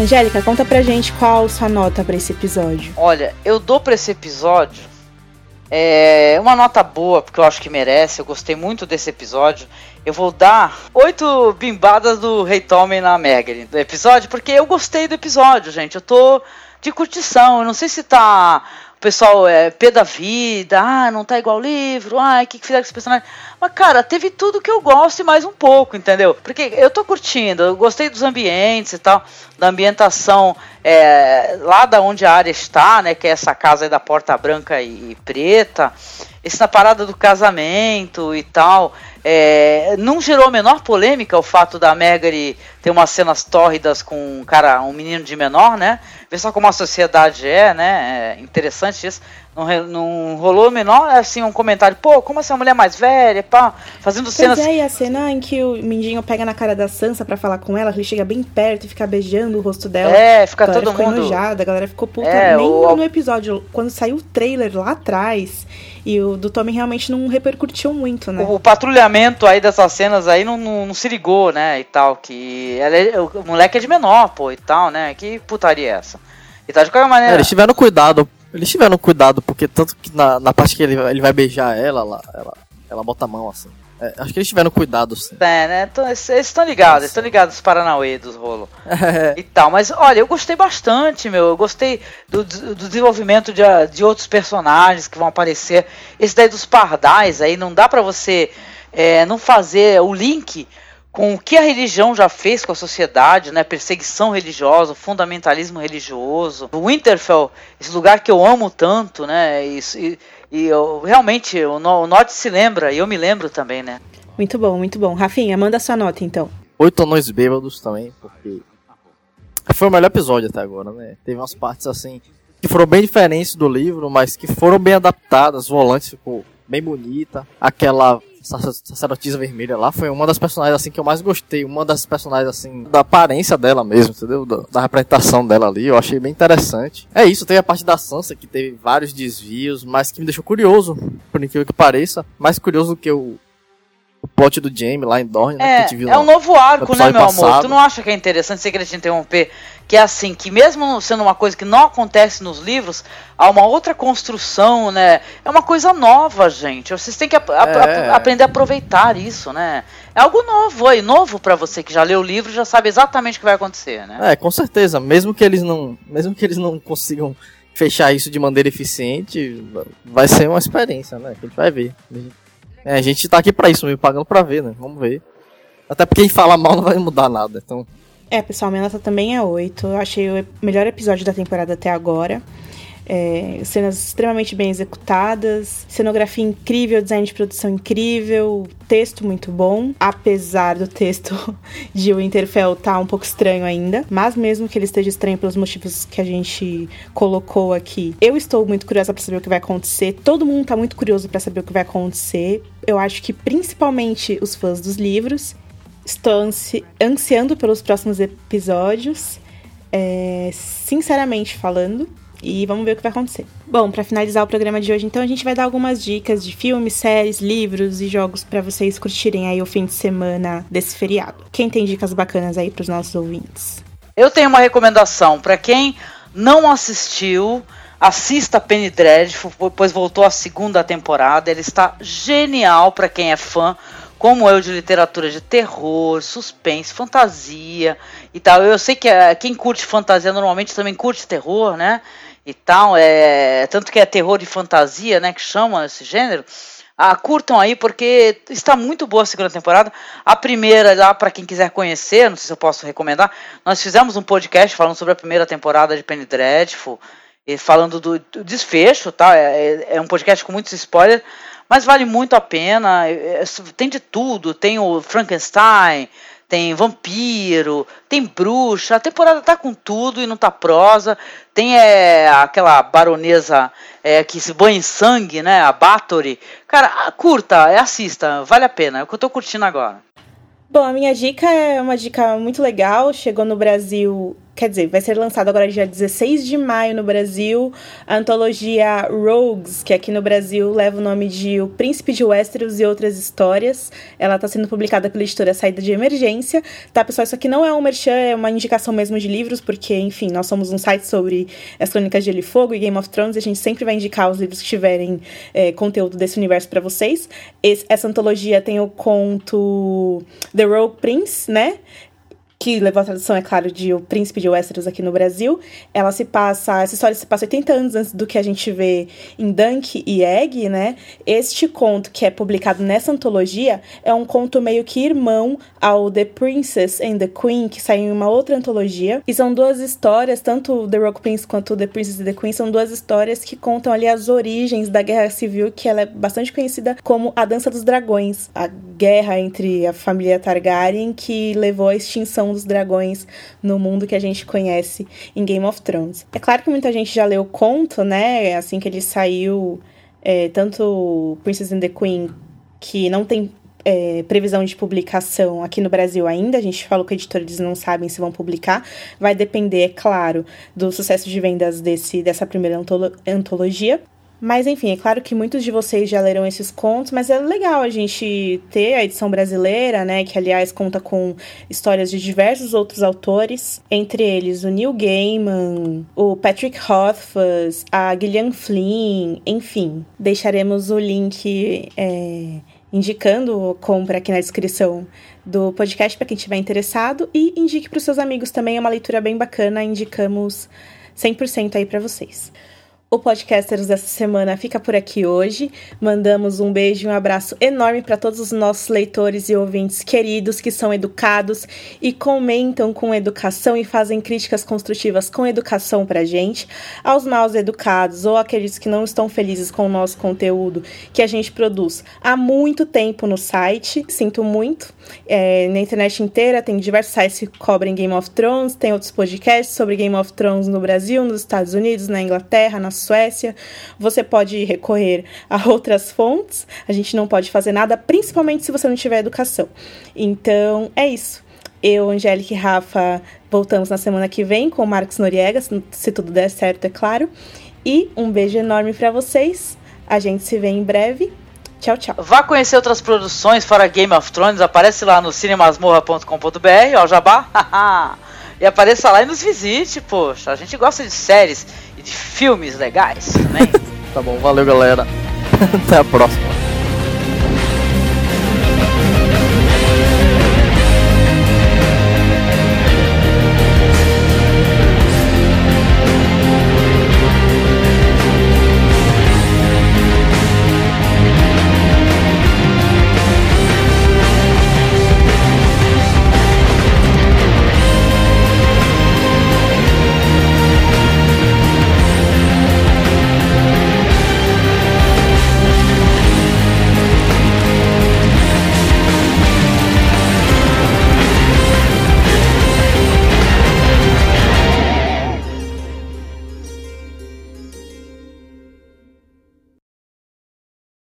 Speaker 5: Angélica, conta pra gente qual sua nota para esse episódio.
Speaker 7: Olha, eu dou pra esse episódio é, uma nota boa, porque eu acho que merece. Eu gostei muito desse episódio. Eu vou dar oito bimbadas do Rei Tommen na Megan do episódio, porque eu gostei do episódio, gente. Eu tô de curtição. Eu não sei se tá pessoal é pé da vida, ah, não tá igual o livro, ah, o que, que fizeram com esse personagem? Mas, cara, teve tudo que eu gosto e mais um pouco, entendeu? Porque eu tô curtindo, eu gostei dos ambientes e tal, da ambientação é, lá da onde a área está, né, que é essa casa aí da porta branca e preta, essa parada do casamento e tal. É, não gerou a menor polêmica o fato da Megary ter umas cenas tórridas com um cara, um menino de menor, né? Vê só como a sociedade é, né? É interessante isso. Não, não rolou menor, assim, um comentário, pô, como essa mulher mais velha, pá, fazendo
Speaker 5: Pois
Speaker 7: cenas.
Speaker 5: é, e a cena em que o Mindinho pega na cara da Sansa pra falar com ela, ele chega bem perto e fica beijando o rosto dela.
Speaker 7: É, fica
Speaker 5: a galera
Speaker 7: todo
Speaker 5: ficou
Speaker 7: mundo.
Speaker 5: enojada, a galera ficou puta.
Speaker 7: É,
Speaker 5: Nem
Speaker 7: o-
Speaker 5: no episódio, quando saiu o trailer lá atrás, e o do Tommy realmente não repercutiu muito, né?
Speaker 7: O patrulhamento aí dessas cenas aí não, não, não se ligou, né? E tal, que ela é- o moleque é de menor, pô, e tal, né? Que putaria é essa? E tal, de qualquer
Speaker 6: É,
Speaker 7: maneira.
Speaker 6: eles tiveram cuidado. Eles tiveram cuidado, porque tanto que na, na parte que ele, ele vai beijar ela, ela, ela, ela bota a mão assim. É, acho que eles tiveram cuidado, sim.
Speaker 7: É, né? Eles eles estão ligados, estão ligados os Paranauê dos rolos. <laughs>
Speaker 6: É,
Speaker 7: e tal. Mas olha, eu gostei bastante, meu. Eu gostei do, do desenvolvimento de, de outros personagens que vão aparecer. Esse daí dos pardais aí, não dá pra você é, não fazer o link com o que a religião já fez com a sociedade, né? Perseguição religiosa, fundamentalismo religioso. O Winterfell, esse lugar que eu amo tanto, né? E, e, e eu, realmente o, o Norte se lembra, e eu me lembro também, né?
Speaker 5: Muito bom, muito bom. Rafinha, manda sua nota então.
Speaker 6: Oito anões bêbados também, porque. Foi o melhor episódio até agora, né? Teve umas partes assim que foram bem diferentes do livro, mas que foram bem adaptadas. O volante ficou bem bonita. Aquela sacer- sacerdotisa vermelha lá foi uma das personagens assim que eu mais gostei. Uma das personagens assim da aparência dela mesmo, entendeu? Da, da representação dela ali, eu achei bem interessante. É isso, teve a parte da Sansa que teve vários desvios, mas que me deixou curioso, por incrível que pareça. Mais curioso do que o, o plot do Jaime lá em Dorne, né? que a
Speaker 7: É,
Speaker 6: gente viu
Speaker 7: é um
Speaker 6: no-
Speaker 7: novo arco, né, meu amor?
Speaker 6: passado.
Speaker 7: Tu não acha que é interessante, sei que ele te interromper, que é assim, que mesmo sendo uma coisa que não acontece nos livros, há uma outra construção, né? É uma coisa nova, gente. Vocês têm que ap- ap-
Speaker 6: É.
Speaker 7: ap- aprender a aproveitar isso, né? É algo novo aí, novo pra você que já leu o livro e já sabe exatamente o que vai acontecer, né?
Speaker 6: É, com certeza. Mesmo que eles não, mesmo que eles não consigam fechar isso de maneira eficiente, vai ser uma experiência, né? Que a gente vai ver. É, a gente tá aqui pra isso, mesmo, pagando pra ver, né? Vamos ver. Até porque quem fala mal não vai mudar nada. Então,
Speaker 5: É, pessoal, minha nota também é 8. Eu achei o melhor episódio da temporada até agora. É, cenas extremamente bem executadas, cenografia incrível, design de produção incrível, texto muito bom, apesar do texto <laughs> de Winterfell tá um pouco estranho ainda, mas mesmo que ele esteja estranho pelos motivos que a gente colocou aqui, eu estou muito curiosa pra saber o que vai acontecer, todo mundo tá muito curioso pra saber o que vai acontecer. Eu acho que principalmente os fãs dos livros Estou ansi ansiando pelos próximos episódios, é, sinceramente falando, e vamos ver o que vai acontecer. Bom, para finalizar o programa de hoje, então a gente vai dar algumas dicas de filmes, séries, livros e jogos para vocês curtirem aí o fim de semana desse feriado. Quem tem dicas bacanas aí para os nossos ouvintes?
Speaker 7: Eu tenho uma recomendação para quem não assistiu, assista Penny Dreadful, pois voltou a segunda temporada. Ele está genial para quem é fã, como eu, de literatura de terror, suspense, fantasia e tal. Eu sei que eh, quem curte fantasia normalmente também curte terror, né? E tal, é tanto que é terror e fantasia, né? Que chama esse gênero. Ah, curtam aí porque está muito boa a segunda temporada. A primeira, lá para quem quiser conhecer, não sei se eu posso recomendar, nós fizemos um podcast falando sobre a primeira temporada de Penny Dreadful, falando do, do desfecho, tá? É, é, é um podcast com muitos spoilers, mas vale muito a pena. É, é, tem de tudo, tem o Frankenstein, tem vampiro, tem bruxa. A temporada tá com tudo e não tá prosa. Tem é, aquela baronesa é, que se banha em sangue, né? A Bathory. Cara, curta, assista, vale a pena. É o que eu tô curtindo agora.
Speaker 5: Bom, a minha dica é uma dica muito legal. Chegou no Brasil quer dizer, vai ser lançado agora dia 16 de maio no Brasil, a antologia Rogues, que aqui no Brasil leva o nome de O Príncipe de Westeros e Outras Histórias. Ela está sendo publicada pela editora Saída de Emergência. Tá, pessoal, isso aqui não é um merchan, é uma indicação mesmo de livros, porque, enfim, nós somos um site sobre as crônicas de Gelo e Fogo e Game of Thrones, e a gente sempre vai indicar os livros que tiverem é, conteúdo desse universo para vocês. Esse, essa antologia tem o conto The Rogue Prince, né? Que levou a tradução, é claro, de O Príncipe de Westeros aqui no Brasil. Ela se passa, essa história se passa 80 anos antes do que a gente vê em Dunk e Egg, né? Este conto que é publicado nessa antologia é um conto meio que irmão ao The Princess and the Queen, que saiu em uma outra antologia. E são duas histórias, tanto The Rock Prince quanto The Princess and the Queen, são duas histórias que contam ali as origens da Guerra Civil, que ela é bastante conhecida como a Dança dos Dragões, a guerra entre a família Targaryen que levou à extinção dos dragões no mundo que a gente conhece em Game of Thrones. É claro que muita gente já leu o conto, né? Assim que ele saiu, é, tanto Princess and the Queen, que não tem é, previsão de publicação aqui no Brasil ainda. A gente falou que editores não sabem se vão publicar. Vai depender, é claro, do sucesso de vendas desse, dessa primeira antolo antologia. Mas enfim, é claro que muitos de vocês já leram esses contos, mas é legal a gente ter a edição brasileira, né? Que aliás conta com histórias de diversos outros autores, entre eles o Neil Gaiman, o Patrick Rothfuss, a Gillian Flynn, enfim. Deixaremos o link é, indicando compra aqui na descrição do podcast para quem estiver interessado e indique para os seus amigos também, é uma leitura bem bacana, indicamos 100% aí para vocês. O Podcasters dessa semana fica por aqui hoje. Mandamos um beijo e um abraço enorme para todos os nossos leitores e ouvintes queridos que são educados e comentam com educação e fazem críticas construtivas com educação pra gente. Aos mal educados ou aqueles que não estão felizes com o nosso conteúdo que a gente produz há muito tempo no site. Sinto muito. É, na internet inteira tem diversos sites que cobrem Game of Thrones, tem outros podcasts sobre Game of Thrones no Brasil, nos Estados Unidos, na Inglaterra, na Suécia. Você pode recorrer a <laughs> outras fontes. A gente não pode fazer nada, principalmente se você não tiver educação. Então, é isso. Eu, Angélica e Rafa voltamos na semana que vem com o Marcos Noriega, se tudo der certo, é claro. E um beijo enorme para vocês. A gente se vê em breve. Tchau, tchau.
Speaker 7: Vá conhecer outras produções fora Game of Thrones. Aparece lá no cinemasmorra.com.br, ó, jabá. <laughs> e apareça lá e nos visite, poxa. A gente gosta de séries de filmes legais também. <laughs>
Speaker 6: tá bom, valeu galera. Até a próxima.